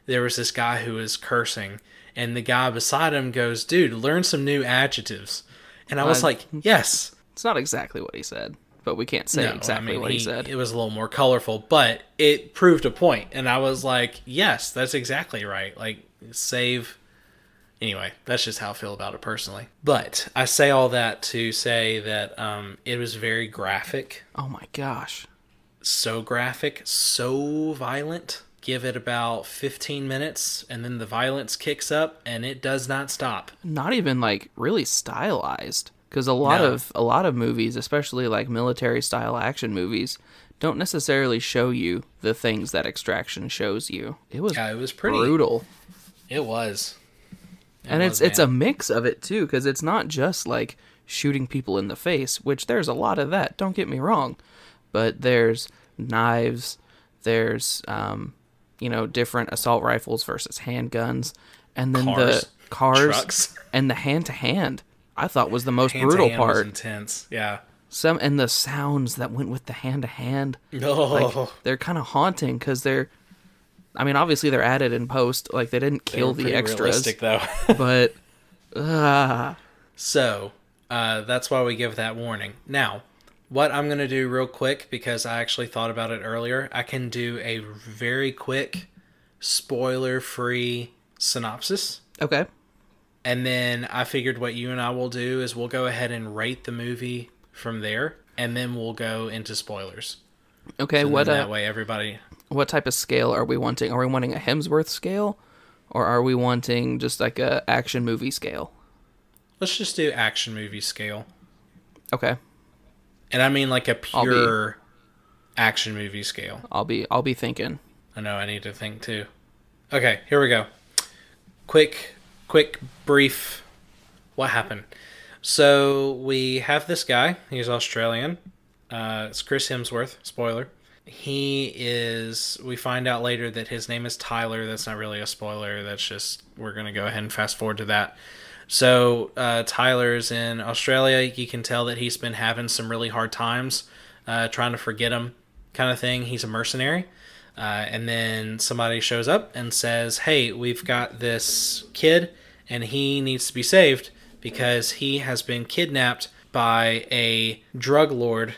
there was this guy who was cursing, and the guy beside him goes, "Dude, learn some new adjectives." And I was Uh, like, "Yes." It's not exactly what he said, but we can't say No, I exactly mean, what he, he- said. It was a little more colorful, but it proved a point, and I was like, "Yes, that's exactly right." Like save. Anyway, that's just how I feel about it personally. But I say all that to say that um, it was very graphic. oh my gosh. so graphic, so violent. Give it about 15 minutes and then the violence kicks up and it does not stop. not even like really stylized because a lot No. of a lot of movies especially like military style action movies don't necessarily show you the things that extraction shows you it was Yeah, it was pretty brutal It was. It and was, it's it's a mix of it too because it's not just like shooting people in the face which there's a lot of that don't get me wrong but there's knives there's um you know different assault rifles versus handguns and then Cars, the cars trucks. [laughs] and the hand to hand i thought was the most Hand brutal part intense. Yeah. some and the sounds that went with the hand to hand No. they're kind of haunting because they're i mean obviously they're added in post like they didn't They kill were the extras realistic, though. [laughs] but uh, So, uh, that's why we give that warning. Now, what I'm going to do real quick, because I actually thought about it earlier, I can do a very quick, spoiler free synopsis. okay And then I figured what you and I will do is we'll go ahead and rate the movie from there, and then we'll go into spoilers. okay So what then uh, way everybody. what type of scale are we wanting are we wanting a hemsworth scale or are we wanting just like a action movie scale Let's just do action movie scale, okay and I mean like a I'll be- pure action movie scale. i'll be i'll be thinking I know I need to think too. Okay, here we go. Quick, quick, brief. What happened? So we have this guy. He's Australian. Uh, it's Chris Hemsworth. Spoiler. He is. We find out later that his name is Tyler. That's not really a spoiler. That's just we're gonna go ahead and fast forward to that. So uh, Tyler's in Australia. You can tell that he's been having some really hard times, uh, trying to forget him, kind of thing. He's a mercenary. Uh, and then somebody shows up and says, Hey, we've got this kid and he needs to be saved because he has been kidnapped by a drug lord.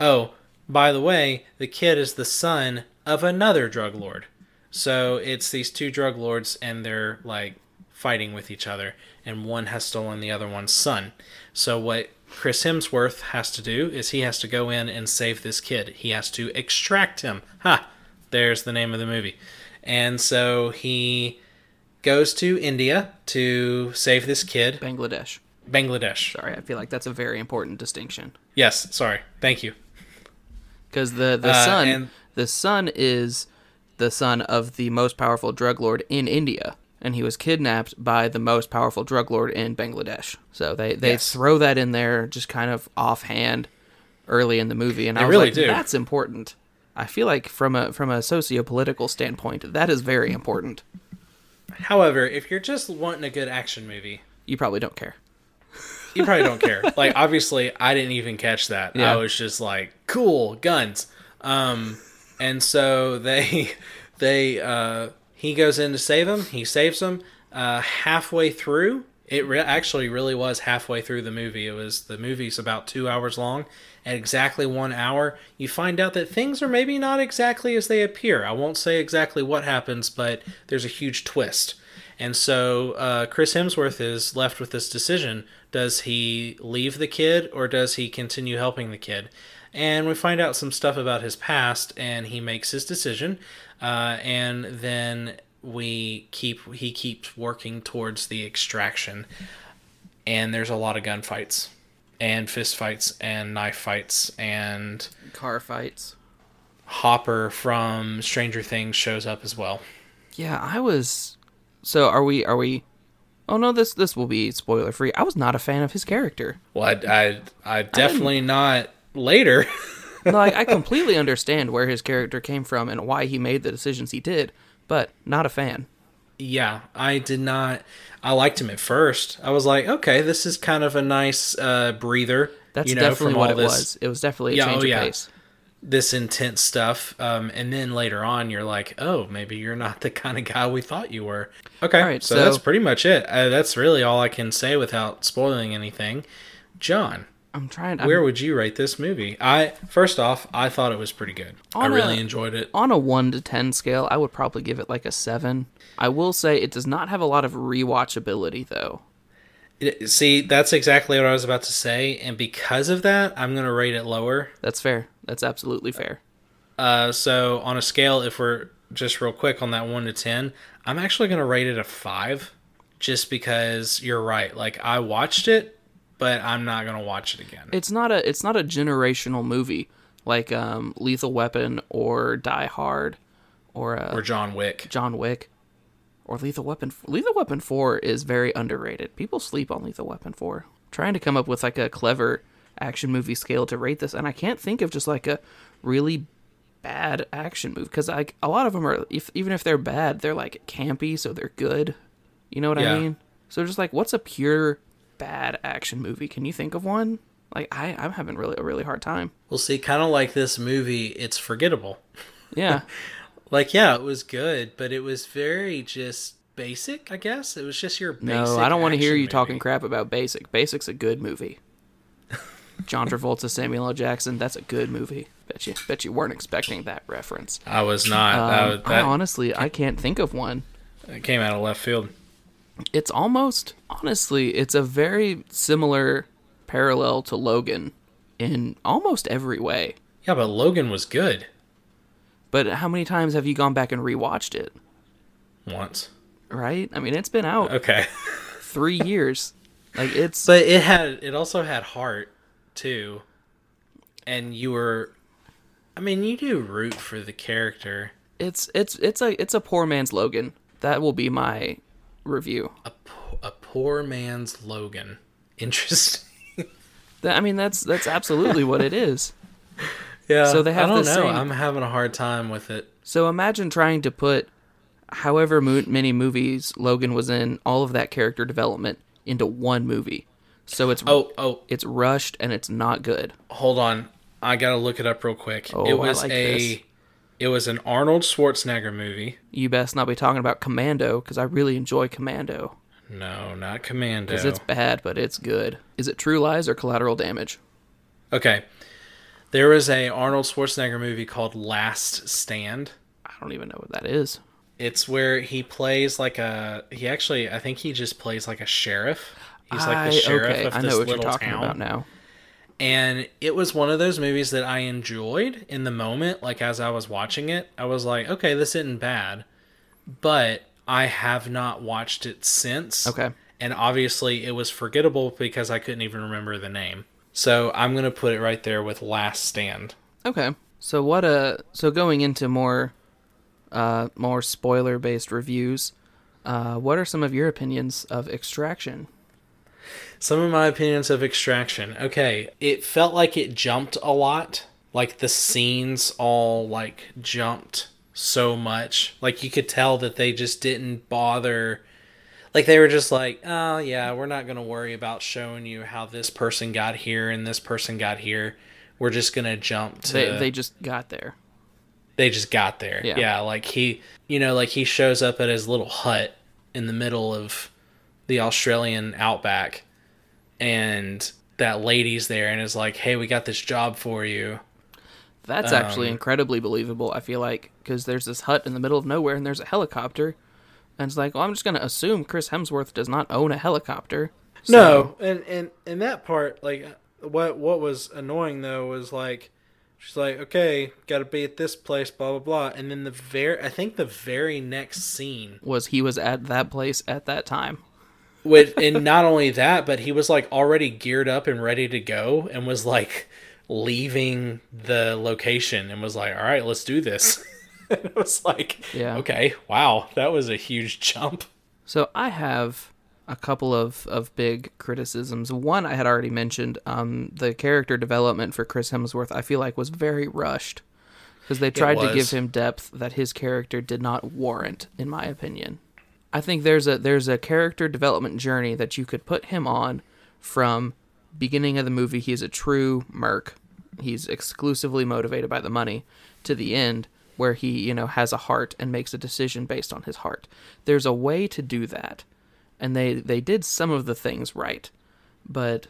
Oh, by the way, the kid is the son of another drug lord. So it's these two drug lords and they're like fighting with each other, and one has stolen the other one's son. So what Chris Hemsworth has to do is he has to go in and save this kid. He has to extract him. Ha! There's the name of the movie. And so he goes to India to save this kid. bangladesh Bangladesh. sorry i feel like that's a very important distinction Yes, sorry. Thank you. because the the Uh, son and- the son is the son of the most powerful drug lord in India, and he was kidnapped by the most powerful drug lord in Bangladesh. So they they Yes. throw that in there just kind of offhand early in the movie, and They I was really like, do. that's important. I feel like from a from a socio-political standpoint, that is very important. However, if you're just wanting a good action movie, You probably don't care. you probably don't care. [laughs] Like obviously, I didn't even catch that. Yeah. I was just like, cool guns. Um, and so they [laughs] they uh, he goes in to save him. He saves him. Uh, halfway through, It re- actually really was halfway through the movie. It was the movie's about two hours long. At exactly one hour, you find out that things are maybe not exactly as they appear. I won't say exactly what happens, but there's a huge twist. And so uh, Chris Hemsworth is left with this decision: does he leave the kid or does he continue helping the kid? And we find out some stuff about his past, and he makes his decision. Uh, and then we keep he keeps working towards the extraction and there's a lot of gunfights and fist fights and knife fights and Car fights. hopper from stranger things shows up as well Yeah, I was. So are we? Are we? Oh no, this this will be spoiler free. I was not a fan of his character. well i i, I definitely not later [laughs] like I [laughs] completely understand where his character came from and why he made the decisions he did, but not a fan. Yeah i did not i liked him at first i was like okay this is kind of a nice uh breather That's you know, definitely what it this- was. It was definitely a Yeah, change oh, of yeah. pace. this intense stuff um, and then later on you're like oh maybe you're not [laughs] the kind of guy we thought you were okay All right, so, so- that's pretty much it uh, that's really all i can say without spoiling anything john I'm trying. I'm, where would you rate this movie i first off i thought it was pretty good i On a- really enjoyed it on a one to ten scale, I would probably give it like a seven. I will say it does not have a lot of rewatchability though. It- see that's exactly what i was about to say and because of that i'm going to rate it lower That's fair. That's absolutely fair. uh, so on a scale if we're just real quick on that 1 to 10 i'm actually going to rate it a 5 just because you're right like i watched it but i'm not going to watch it again It's not a it's not a generational movie like um, Lethal Weapon or Die Hard or, uh, or john wick John Wick or Lethal Weapon. Lethal Weapon 4 is very underrated. People sleep on Lethal Weapon 4. trying to come up with like a clever action movie scale to rate this and I can't think of just like a really bad action movie cuz like a lot of them are if, even if they're bad, they're like campy so they're good. You know what Yeah. I mean? So just like what's a pure bad action movie? Can you think of one? Like I I'm having really a really hard time. we'll see kind of like this movie it's forgettable Yeah. [laughs] like yeah it was good but it was very just basic i guess it was just your basic No, I don't want to hear you talking crap about Basic. Basic's a good movie. [laughs] John Travolta, Samuel L. Jackson, that's a good movie. Bet you, bet you weren't expecting that reference. i was not Um, that, was- I honestly, I can't think of one. It came out of left field It's almost, honestly, it's a very similar parallel to Logan in almost every way. yeah but logan was good But how many times have you gone back and rewatched it? once Right? I mean, it's been out okay three [laughs] years. Like it's But it had it also had heart too. And you were I mean, you do root for the character. it's it's it's a it's a poor man's Logan. That will be my review. A, po- a poor man's Logan. [laughs] Interesting. That, I mean, that's that's absolutely what it is. [laughs] Yeah. So they have I don't know. same- I'm having a hard time with it. So imagine trying to put however mo- many movies Logan was in, all of that character development into one movie. So it's Oh, oh, it's rushed and it's not good. hold on. I got to look it up real quick. Oh, it was like a this. It was an Arnold Schwarzenegger movie. You best not be talking about Commando because I really enjoy Commando No, not Commando. because it's bad but it's good. Is it True Lies or Collateral Damage? Okay. There was a Arnold Schwarzenegger movie called Last Stand. I don't even know what that is. It's where he plays like a. He actually, I think he just plays like a sheriff. He's like the sheriff okay, of I this know what you're little talking town. about now. And it was one of those movies that I enjoyed in the moment. Like as I was watching it, I was like, okay, this isn't bad. But I have not watched it since. Okay. And obviously, it was forgettable because I couldn't even remember the name. So I'm gonna put it right there with Last Stand. Okay. So what uh so going into more uh more spoiler based reviews, uh what are some of your opinions of Extraction? Some of my opinions of Extraction. Okay, it felt like it jumped a lot. Like the scenes all like jumped so much. Like you could tell that they just didn't bother. Like they were just like, oh yeah, we're not gonna worry about showing you how this person got here and this person got here. We're just gonna jump to. They they just got there. they just got there. Yeah. Yeah. like he, you know, like he shows up at his little hut in the middle of the Australian outback, and that lady's there and is like, "Hey, we got this job for you." That's actually Um, incredibly believable. I feel like because there's this hut in the middle of nowhere and there's a helicopter, and it's like, well, I'm just gonna assume Chris Hemsworth does not own a helicopter. So- No, and and and that part, like, what what was annoying though was like, she's like, okay, got to be at this place, blah blah blah, and then the very, I think the very next scene, was he was at that place at that time. With and not only that, but he was like already geared up and ready to go, and was like leaving the location and was like, all right, let's do this. [laughs] And it was like, Yeah. okay, wow, that was a huge jump. So I have a couple of, of big criticisms. One I had already mentioned. Um, the character development for Chris Hemsworth I feel like was very rushed because they tried to give him depth that his character did not warrant, in my opinion. I think there's a there's a character development journey that you could put him on from beginning of the movie. He's a true merc. He's exclusively motivated by the money to the end where he, you know, has a heart and makes a decision based on his heart. There's a way to do that. And they they did some of the things right. But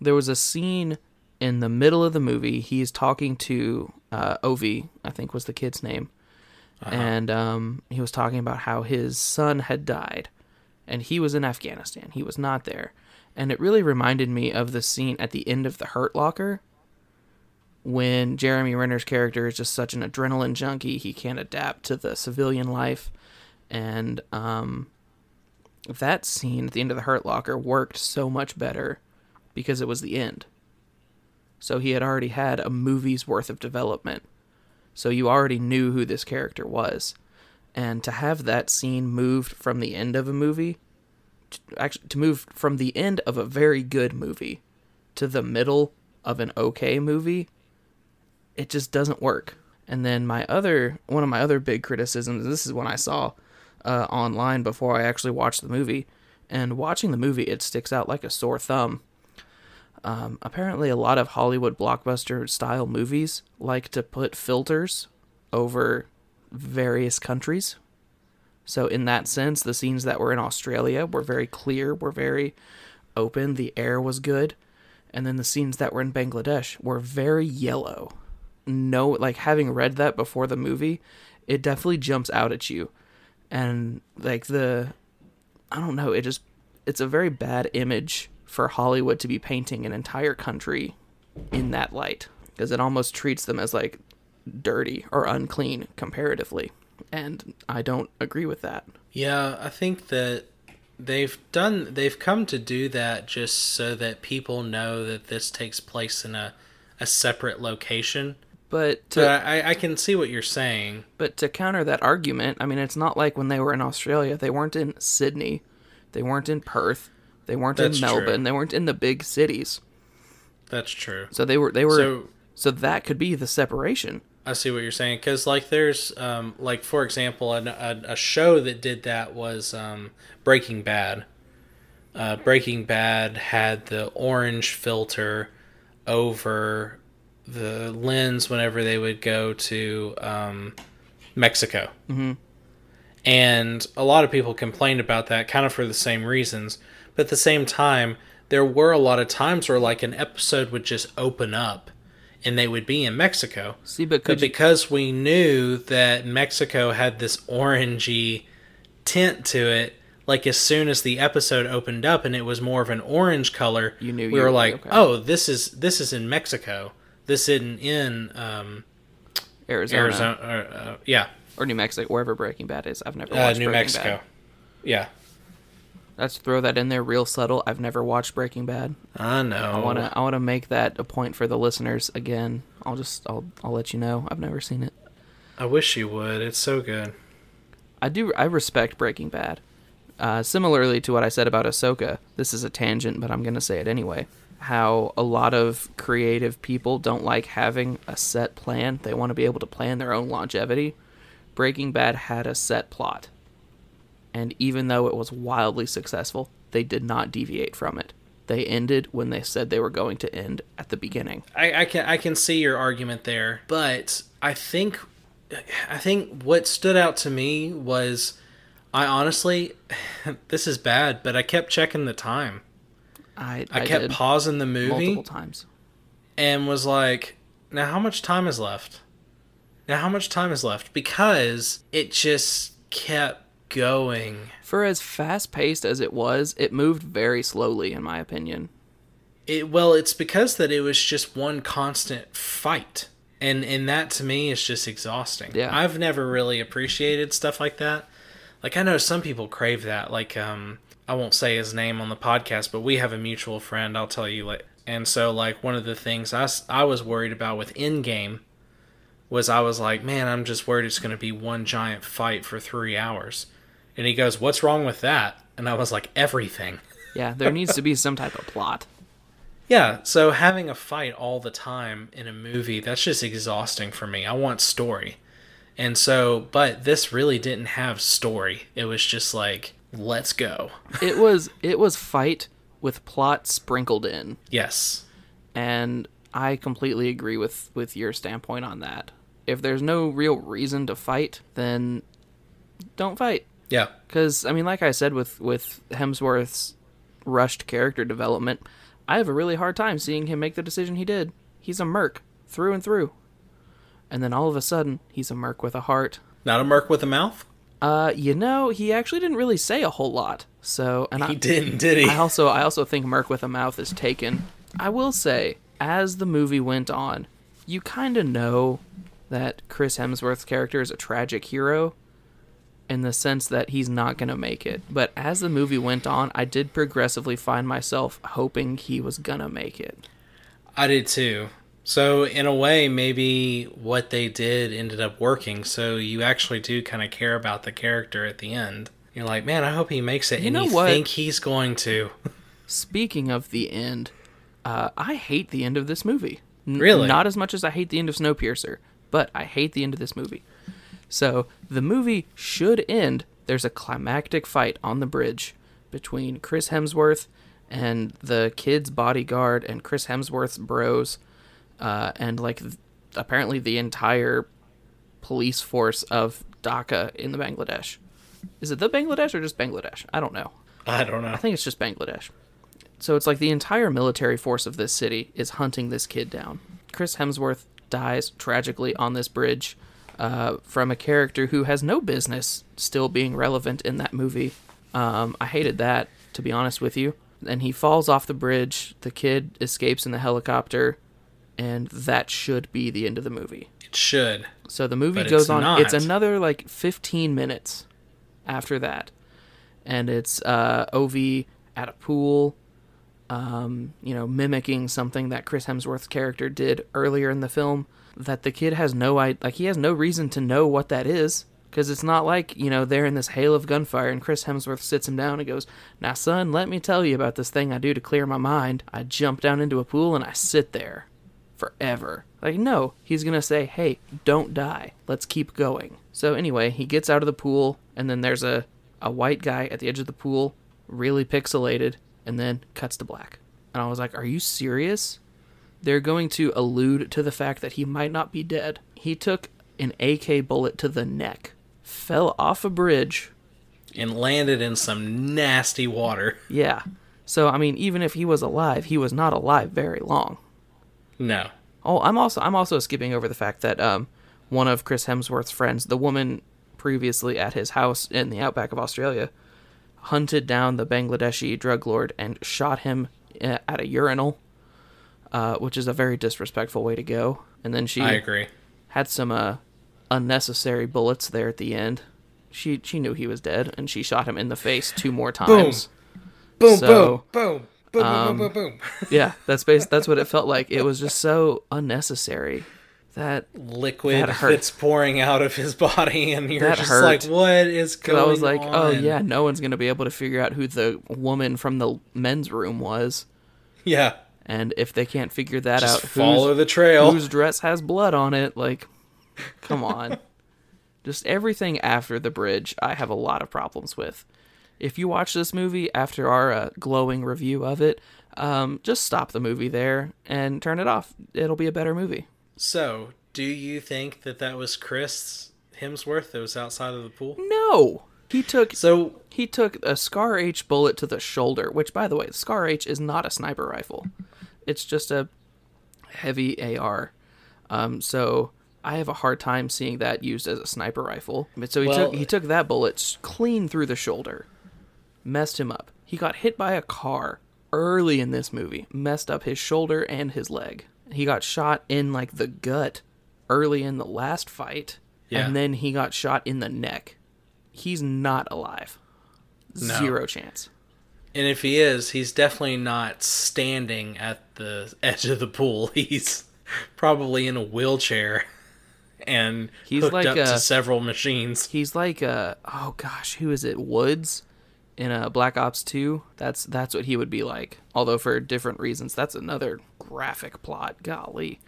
there was a scene in the middle of the movie. He's talking to uh, Ovi, I think was the kid's name, and um, he was talking about how his son had died, and he was in Afghanistan. He was not there, and it really reminded me of the scene at the end of the Hurt Locker, when Jeremy Renner's character is just such an adrenaline junkie, he can't adapt to the civilian life, and um, that scene at the end of the Hurt Locker worked so much better because it was the end. So he had already had a movie's worth of development. So you already knew who this character was. And to have that scene moved from the end of a movie, to, actually, to move from the end of a very good movie to the middle of an okay movie, it just doesn't work. And then my other, one of my other big criticisms, this is one I saw uh, online before I actually watched the movie. And watching the movie, it sticks out like a sore thumb. Um, apparently, a lot of Hollywood blockbuster style movies like to put filters over various countries. So, in that sense, the scenes that were in Australia were very clear, were very open, the air was good. And then the scenes that were in Bangladesh were very yellow. No, like having read that before the movie, it definitely jumps out at you. And like the, I don't know, it just, it's a very bad image for Hollywood to be painting an entire country in that light because it almost treats them as like dirty or unclean comparatively. And I don't agree with that. Yeah, I think that they've done they've come to do that just so that people know that this takes place in a a separate location. But to, But I, I can see what you're saying. But to counter that argument, I mean, it's not like when they were in Australia, they weren't in Sydney, they weren't in Perth, they weren't That's in true. Melbourne, they weren't in the big cities. That's true. So they were they were so, So that could be the separation. I see what you're saying because like there's um like for example a, a, a show that did that was um Breaking Bad. Uh, Breaking Bad had the orange filter over the lens whenever they would go to um, Mexico. Mm-hmm. And a lot of people complained about that kind of for the same reasons. But at the same time, there were a lot of times where like an episode would just open up and they would be in Mexico. See, but But could you, because we knew that Mexico had this orangey tint to it, like as soon as the episode opened up and it was more of an orange color, You knew we you were like, okay. "Oh, this is this is in Mexico. This isn't in um, Arizona, Arizona. Uh, uh, yeah, or New Mexico, wherever Breaking Bad is. I've never uh, watched New Breaking Mexico. Bad. Yeah, Let's throw that in there real subtle. I've never watched Breaking Bad. I know. I wanna I wanna make that a point for the listeners again. I'll just I'll I'll let you know. I've never seen it. I wish you would. It's so good. I do. I respect Breaking Bad. Uh, similarly to what I said about Ahsoka, this is a tangent, but I'm going to say it anyway. How a lot of creative people don't like having a set plan. They want to be able to plan their own longevity. Breaking Bad had a set plot. And even though it was wildly successful, they did not deviate from it. They ended when they said they were going to end at the beginning. I, I can I can see your argument there, but I think I think what stood out to me was I honestly, [laughs] this is bad, but I kept checking the time. I I, I, kept pausing the movie multiple times. and was like, now how much time is left? Now how much time is left? Because it just kept going. For as fast paced as it was, it moved very slowly, in my opinion. It well, it's because that it was just one constant fight. And and that to me is just exhausting. Yeah. I've never really appreciated stuff like that. Like I know some people crave that. Like um I won't say his name on the podcast, but we have a mutual friend, I'll tell you like and so like one of the things I, I was worried about with Endgame was I was like, man, I'm just worried it's going to be one giant fight for 3 hours. And he goes, "What's wrong with that?" And I was like, "Everything." [laughs] Yeah, there needs to be some type of plot. Yeah, so having a fight all the time in a movie, that's just exhausting for me. I want story. And so, but this really didn't have story. It was just like, let's go. [laughs] It was it was fight with plot sprinkled in, Yes. and I completely agree with with your standpoint on that. If there's no real reason to fight, then don't fight. Yeah. Because I mean, like I said, with with Hemsworth's rushed character development, I have a really hard time seeing him make the decision he did. He's a merc through and through, and then all of a sudden, he's a merc with a heart. Not a merc with a mouth? Uh, you know, he actually didn't really say a whole lot. So, and He I, didn't, did he? I also I also think Merc with a mouth is taken. I will say, as the movie went on, you kind of know that Chris Hemsworth's character is a tragic hero in the sense that he's not going to make it. But as the movie went on, I did progressively find myself hoping he was going to make it. I did too. So, in a way, maybe what they did ended up working. So, you actually do kind of care about the character at the end. You're like, man, I hope he makes it. You and know you what? think he's going to. Speaking of the end, uh, I hate the end of this movie. N- Really? Not as much as I hate the end of Snowpiercer, but I hate the end of this movie. So the movie should end. There's a climactic fight on the bridge between Chris Hemsworth and the kid's bodyguard and Chris Hemsworth's bros, uh, and like th- apparently the entire police force of Dhaka in the Bangladesh. Is it the Bangladesh or just Bangladesh? I don't know. I don't know. I think it's just Bangladesh. So it's like the entire military force of this city is hunting this kid down. Chris Hemsworth dies tragically on this bridge uh, from a character who has no business still being relevant in that movie. Um, I hated that, to be honest with you. And he falls off the bridge. The kid escapes in the helicopter, and that should be the end of the movie. It should. So the movie goes it's on. not. It's another like 15 minutes after that, and it's uh, Ov at a pool, um, you know, mimicking something that Chris Hemsworth's character did earlier in the film. That the kid has no i like he has no reason to know what that is because it's not like you know they're in this hail of gunfire and Chris Hemsworth sits him down and goes, "Now, son, let me tell you about this thing I do to clear my mind. I jump down into a pool and I sit there." forever. Like, no, he's gonna say, hey, don't die. Let's keep going. So, anyway, he gets out of the pool, and then there's a, a white guy at the edge of the pool, really pixelated, and then cuts to black. And I was like, are you serious? They're going to allude to the fact that he might not be dead. He took an AK bullet to the neck, fell off a bridge. And landed in some nasty water. Yeah. So, I mean, even if he was alive, he was not alive very long. No. Oh, I'm also I'm also skipping over the fact that um, one of Chris Hemsworth's friends, the woman previously at his house in the outback of Australia, hunted down the Bangladeshi drug lord and shot him uh, at a urinal, uh, which is a very disrespectful way to go. And then she I agree. had some uh, unnecessary bullets there at the end. She she knew he was dead, and she shot him in the face two more times. Boom, So, boom, boom, boom, um, boom, boom, boom. Yeah, that's bas- that's what it felt like. It was just so unnecessary. That Liquid That that's pouring out of his body, and you're That just hurt. like, what is going I was like, oh yeah, no one's gonna be able to figure out who the woman from the men's room was, Yeah. And if they can't figure that Just out, follow the trail. whose dress has blood on it? Like, come on. [laughs] Just everything after the bridge, I have a lot of problems with. If you watch this movie after our uh, glowing review of it, um, just stop the movie there and turn it off. It'll be a better movie. So, do you think that that was Chris Hemsworth that was outside of the pool? No, He took So he took a Scar H bullet to the shoulder, which by the way, Scar H is not a sniper rifle. It's just a heavy AR. Um, so I have a hard time seeing that used as a sniper rifle. But so he Well- took he took that bullet clean through the shoulder, messed him up. He got hit by a car early in this movie, messed up his shoulder and his leg. He got shot in like the gut early in the last fight, Yeah. and then he got shot in the neck. He's not alive. No. Zero chance. And if he is, he's definitely not standing at the edge of the pool. [laughs] He's probably in a wheelchair and He's hooked like up a- to several machines. He's like uh oh gosh, who is it? Woods in a Black Ops 2. That's that's what he would be like. Although for different reasons. That's another graphic plot. Golly.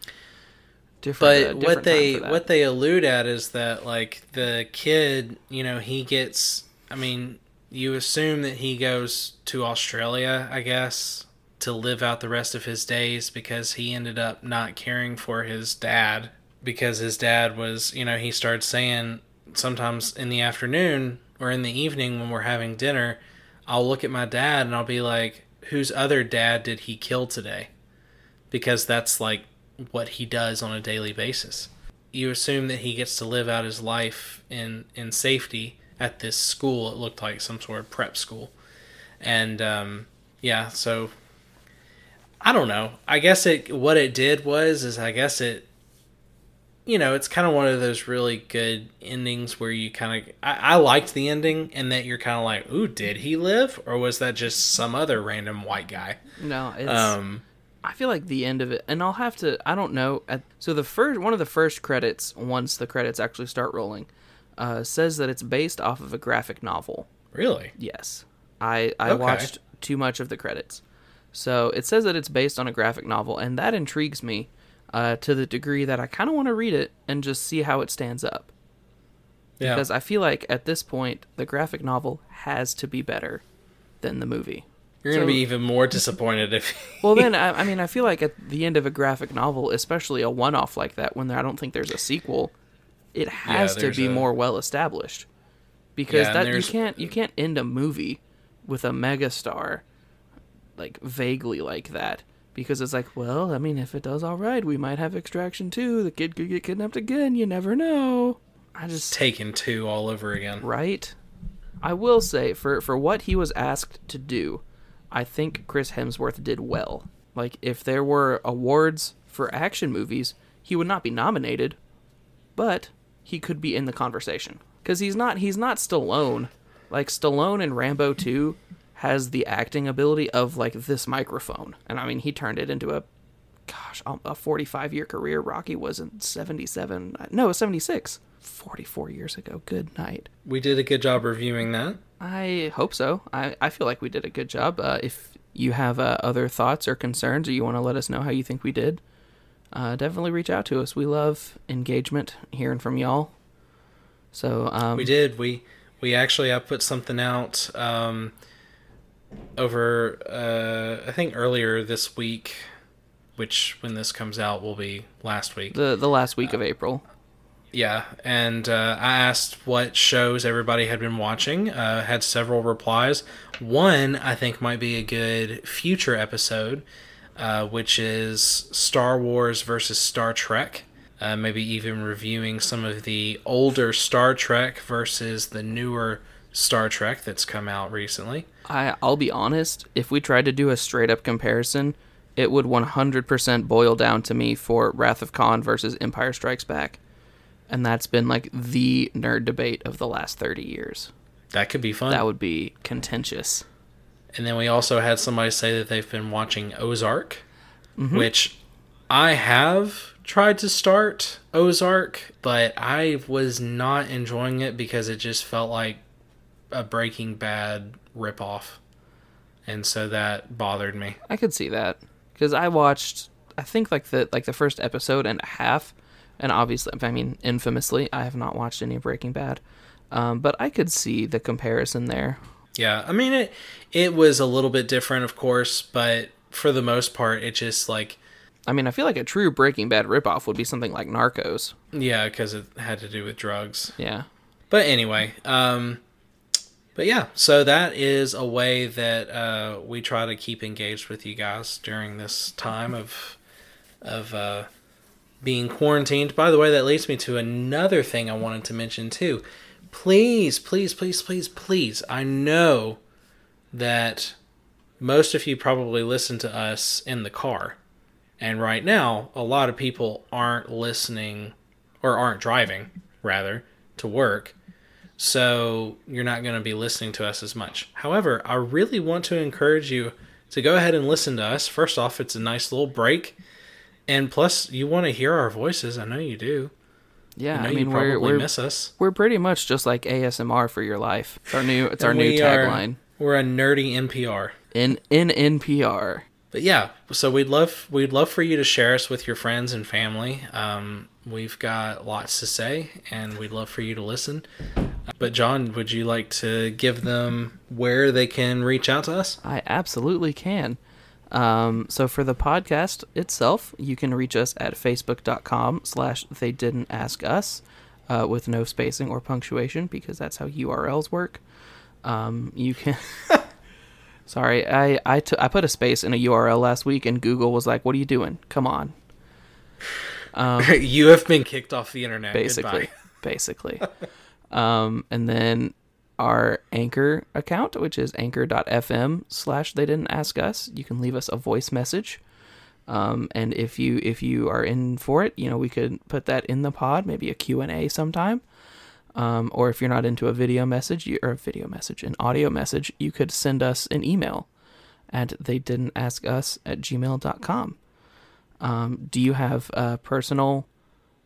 Different, But uh, different what they what they allude at is that like the kid, you know, he gets. I mean, you assume that he goes to Australia, I guess, to live out the rest of his days because he ended up not caring for his dad because his dad was, you know, he started saying sometimes in the afternoon or in the evening when we're having dinner, I'll look at my dad and I'll be like, whose other dad did he kill today? Because that's like what he does on a daily basis. You assume that he gets to live out his life in in safety at this school. It looked like some sort of prep school, and um, yeah. So I don't know. I guess it what it did was is I guess it. You know, it's kind of one of those really good endings where you kind of. I, I liked the ending, and that you're kind of like, "Ooh, did he live, or was that just some other random white guy?" No, it's Um, I feel like the end of it, and I'll have to. I don't know. At, so the first one of the first credits, once the credits actually start rolling, uh, says that it's based off of a graphic novel. really? Yes, I I Okay. watched too much of the credits, so it says that it's based on a graphic novel, and that intrigues me uh, to the degree that I kind of want to read it and just see how it stands up. Yeah. Because I feel like at this point, the graphic novel has to be better than the movie. You're gonna So- be even more disappointed if. [laughs] Well, then I, I mean, I feel like at the end of a graphic novel, especially a one-off like that, when I don't think there's a sequel, it has to be a- more well established. Because Yeah, that you can't you can't end a movie with a megastar like vaguely like that because it's like, well, I mean, if it does all right, we might have Extraction too. The kid could get kidnapped again. You never know. I just Taken two all over again. right? I will say for for what he was asked to do, I think Chris Hemsworth did well. Like if there were awards for action movies, he would not be nominated, but he could be in the conversation cuz he's not he's not Stallone. Like Stallone and Rambo 2 has the acting ability of like this microphone. And I mean, he turned it into a gosh, a 45 year career. Rocky was in 77. No, 76. 44 years ago. Good night. We did a good job reviewing that. I hope so. I, I feel like we did a good job. Uh, if you have uh, other thoughts or concerns, or you want to let us know how you think we did, uh, definitely reach out to us. We love engagement, hearing from y'all. So um, We did. We we actually I put something out um, over uh, I think earlier this week, which when this comes out will be last week. the the last week of April. Yeah, and uh, I asked what shows everybody had been watching. Uh, had several replies. One I think might be a good future episode, uh, which is Star Wars versus Star Trek. Uh, maybe even reviewing some of the older Star Trek versus the newer Star Trek that's come out recently. I I'll be honest. If we tried to do a straight up comparison, it would 100% boil down to me for Wrath of Khan versus Empire Strikes Back, and that's been like the nerd debate of the last 30 years. That could be fun. That would be contentious. And then we also had somebody say that they've been watching Ozark, Mm-hmm. which I have tried to start Ozark, but I was not enjoying it because it just felt like a Breaking Bad ripoff. And so that bothered me. I could see that because I watched, I think like the like the first episode and a half, and obviously, I mean, infamously, I have not watched any Breaking Bad, um, but I could see the comparison there. Yeah, I mean it it was a little bit different of course, but for the most part it just like I mean, I feel like a true Breaking Bad ripoff would be something like Narcos. yeah, cuz it had to do with drugs. Yeah. But anyway, um, But yeah, so that is a way that uh, we try to keep engaged with you guys during this time of of uh, being quarantined. By the way, that leads me to another thing I wanted to mention too. Please, please, please, please, please. I know that most of you probably listen to us in the car. And right now, a lot of people aren't listening or aren't driving, rather, to work so you're not going to be listening to us as much. However, I really want to encourage you to go ahead and listen to us. First off, it's a nice little break, and plus, you want to hear our voices. I know you do. Yeah, I, know I mean you probably we're we're, miss us. we're pretty much just like ASMR for your life. It's our new it's our new we are- tagline We're a nerdy NPR. in in NPR. But yeah, so we'd love we'd love for you to share us with your friends and family. Um, we've got lots to say, and we'd love for you to listen. But John, would you like to give them where they can reach out to us? I absolutely can. Um, so for the podcast itself, you can reach us at facebook.com slash they didn't ask us uh, with no spacing or punctuation because that's how URLs work. Um, you can. [laughs] Sorry, I I t- I put a space in a URL last week and Google was like, "What are you doing? Come on." [laughs] you have been kicked off the internet. basically [laughs] basically um and then our anchor account which is anchor.fm slash they didn't ask us you can leave us a voice message um and if you if you are in for it you know we could put that in the pod maybe a q&a sometime um, or if you're not into a video message or a video message an audio message you could send us an email at they didn't ask us at gmail.com um, do you have uh, personal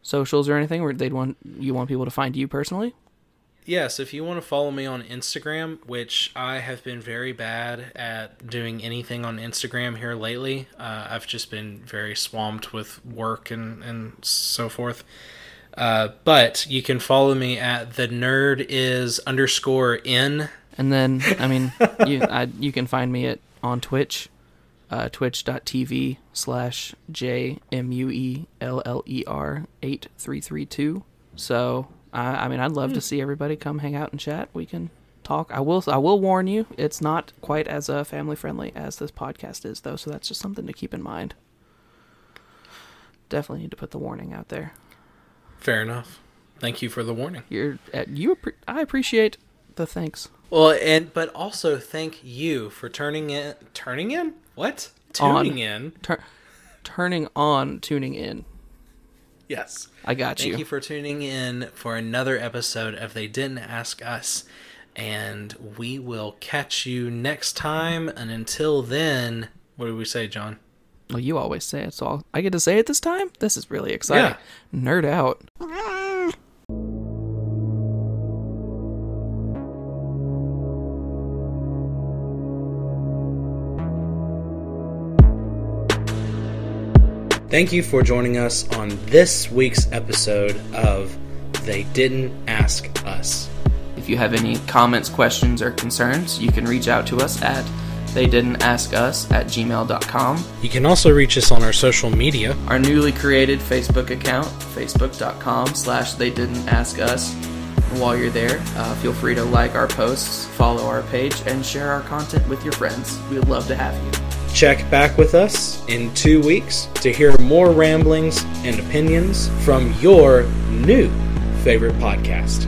socials or anything where they'd want you want people to find you personally? Yes, if you want to follow me on Instagram, which I have been very bad at doing anything on Instagram here lately, uh, I've just been very swamped with work and, and so forth. Uh, but you can follow me at the nerd is underscore in. And then I mean [laughs] you I, you can find me at on Twitch, uh, twitch.tv slash J M U E L L E R eight three three two. So I I mean I'd love to see everybody come hang out and chat. We can talk. I will I will warn you, it's not quite as uh, family friendly as this podcast is though, so that's just something to keep in mind. Definitely need to put the warning out there. Fair enough. Thank you for the warning. You're uh, you appre- I appreciate the thanks. Well, and but also thank you for turning in. Turning in? What? On. Tuning in. Tur- turning on, tuning in. Yes. I got Thank you. Thank you for tuning in for another episode of They Didn't Ask Us. And we will catch you next time. And until then, what do we say, John? Well, you always say it, so I'll, I get to say it this time. This is really exciting. Nerd out. Thank you for joining us on this week's episode of They Didn't Ask Us. If you have any comments, questions, or concerns, you can reach out to us at they didn't ask us at gmail.com. You can also reach us on our social media. Our newly created Facebook account, facebook.com slash they didn't ask us. While you're there, uh, feel free to like our posts, follow our page, and share our content with your friends. We would love to have you. Check back with us in two weeks to hear more ramblings and opinions from your new favorite podcast.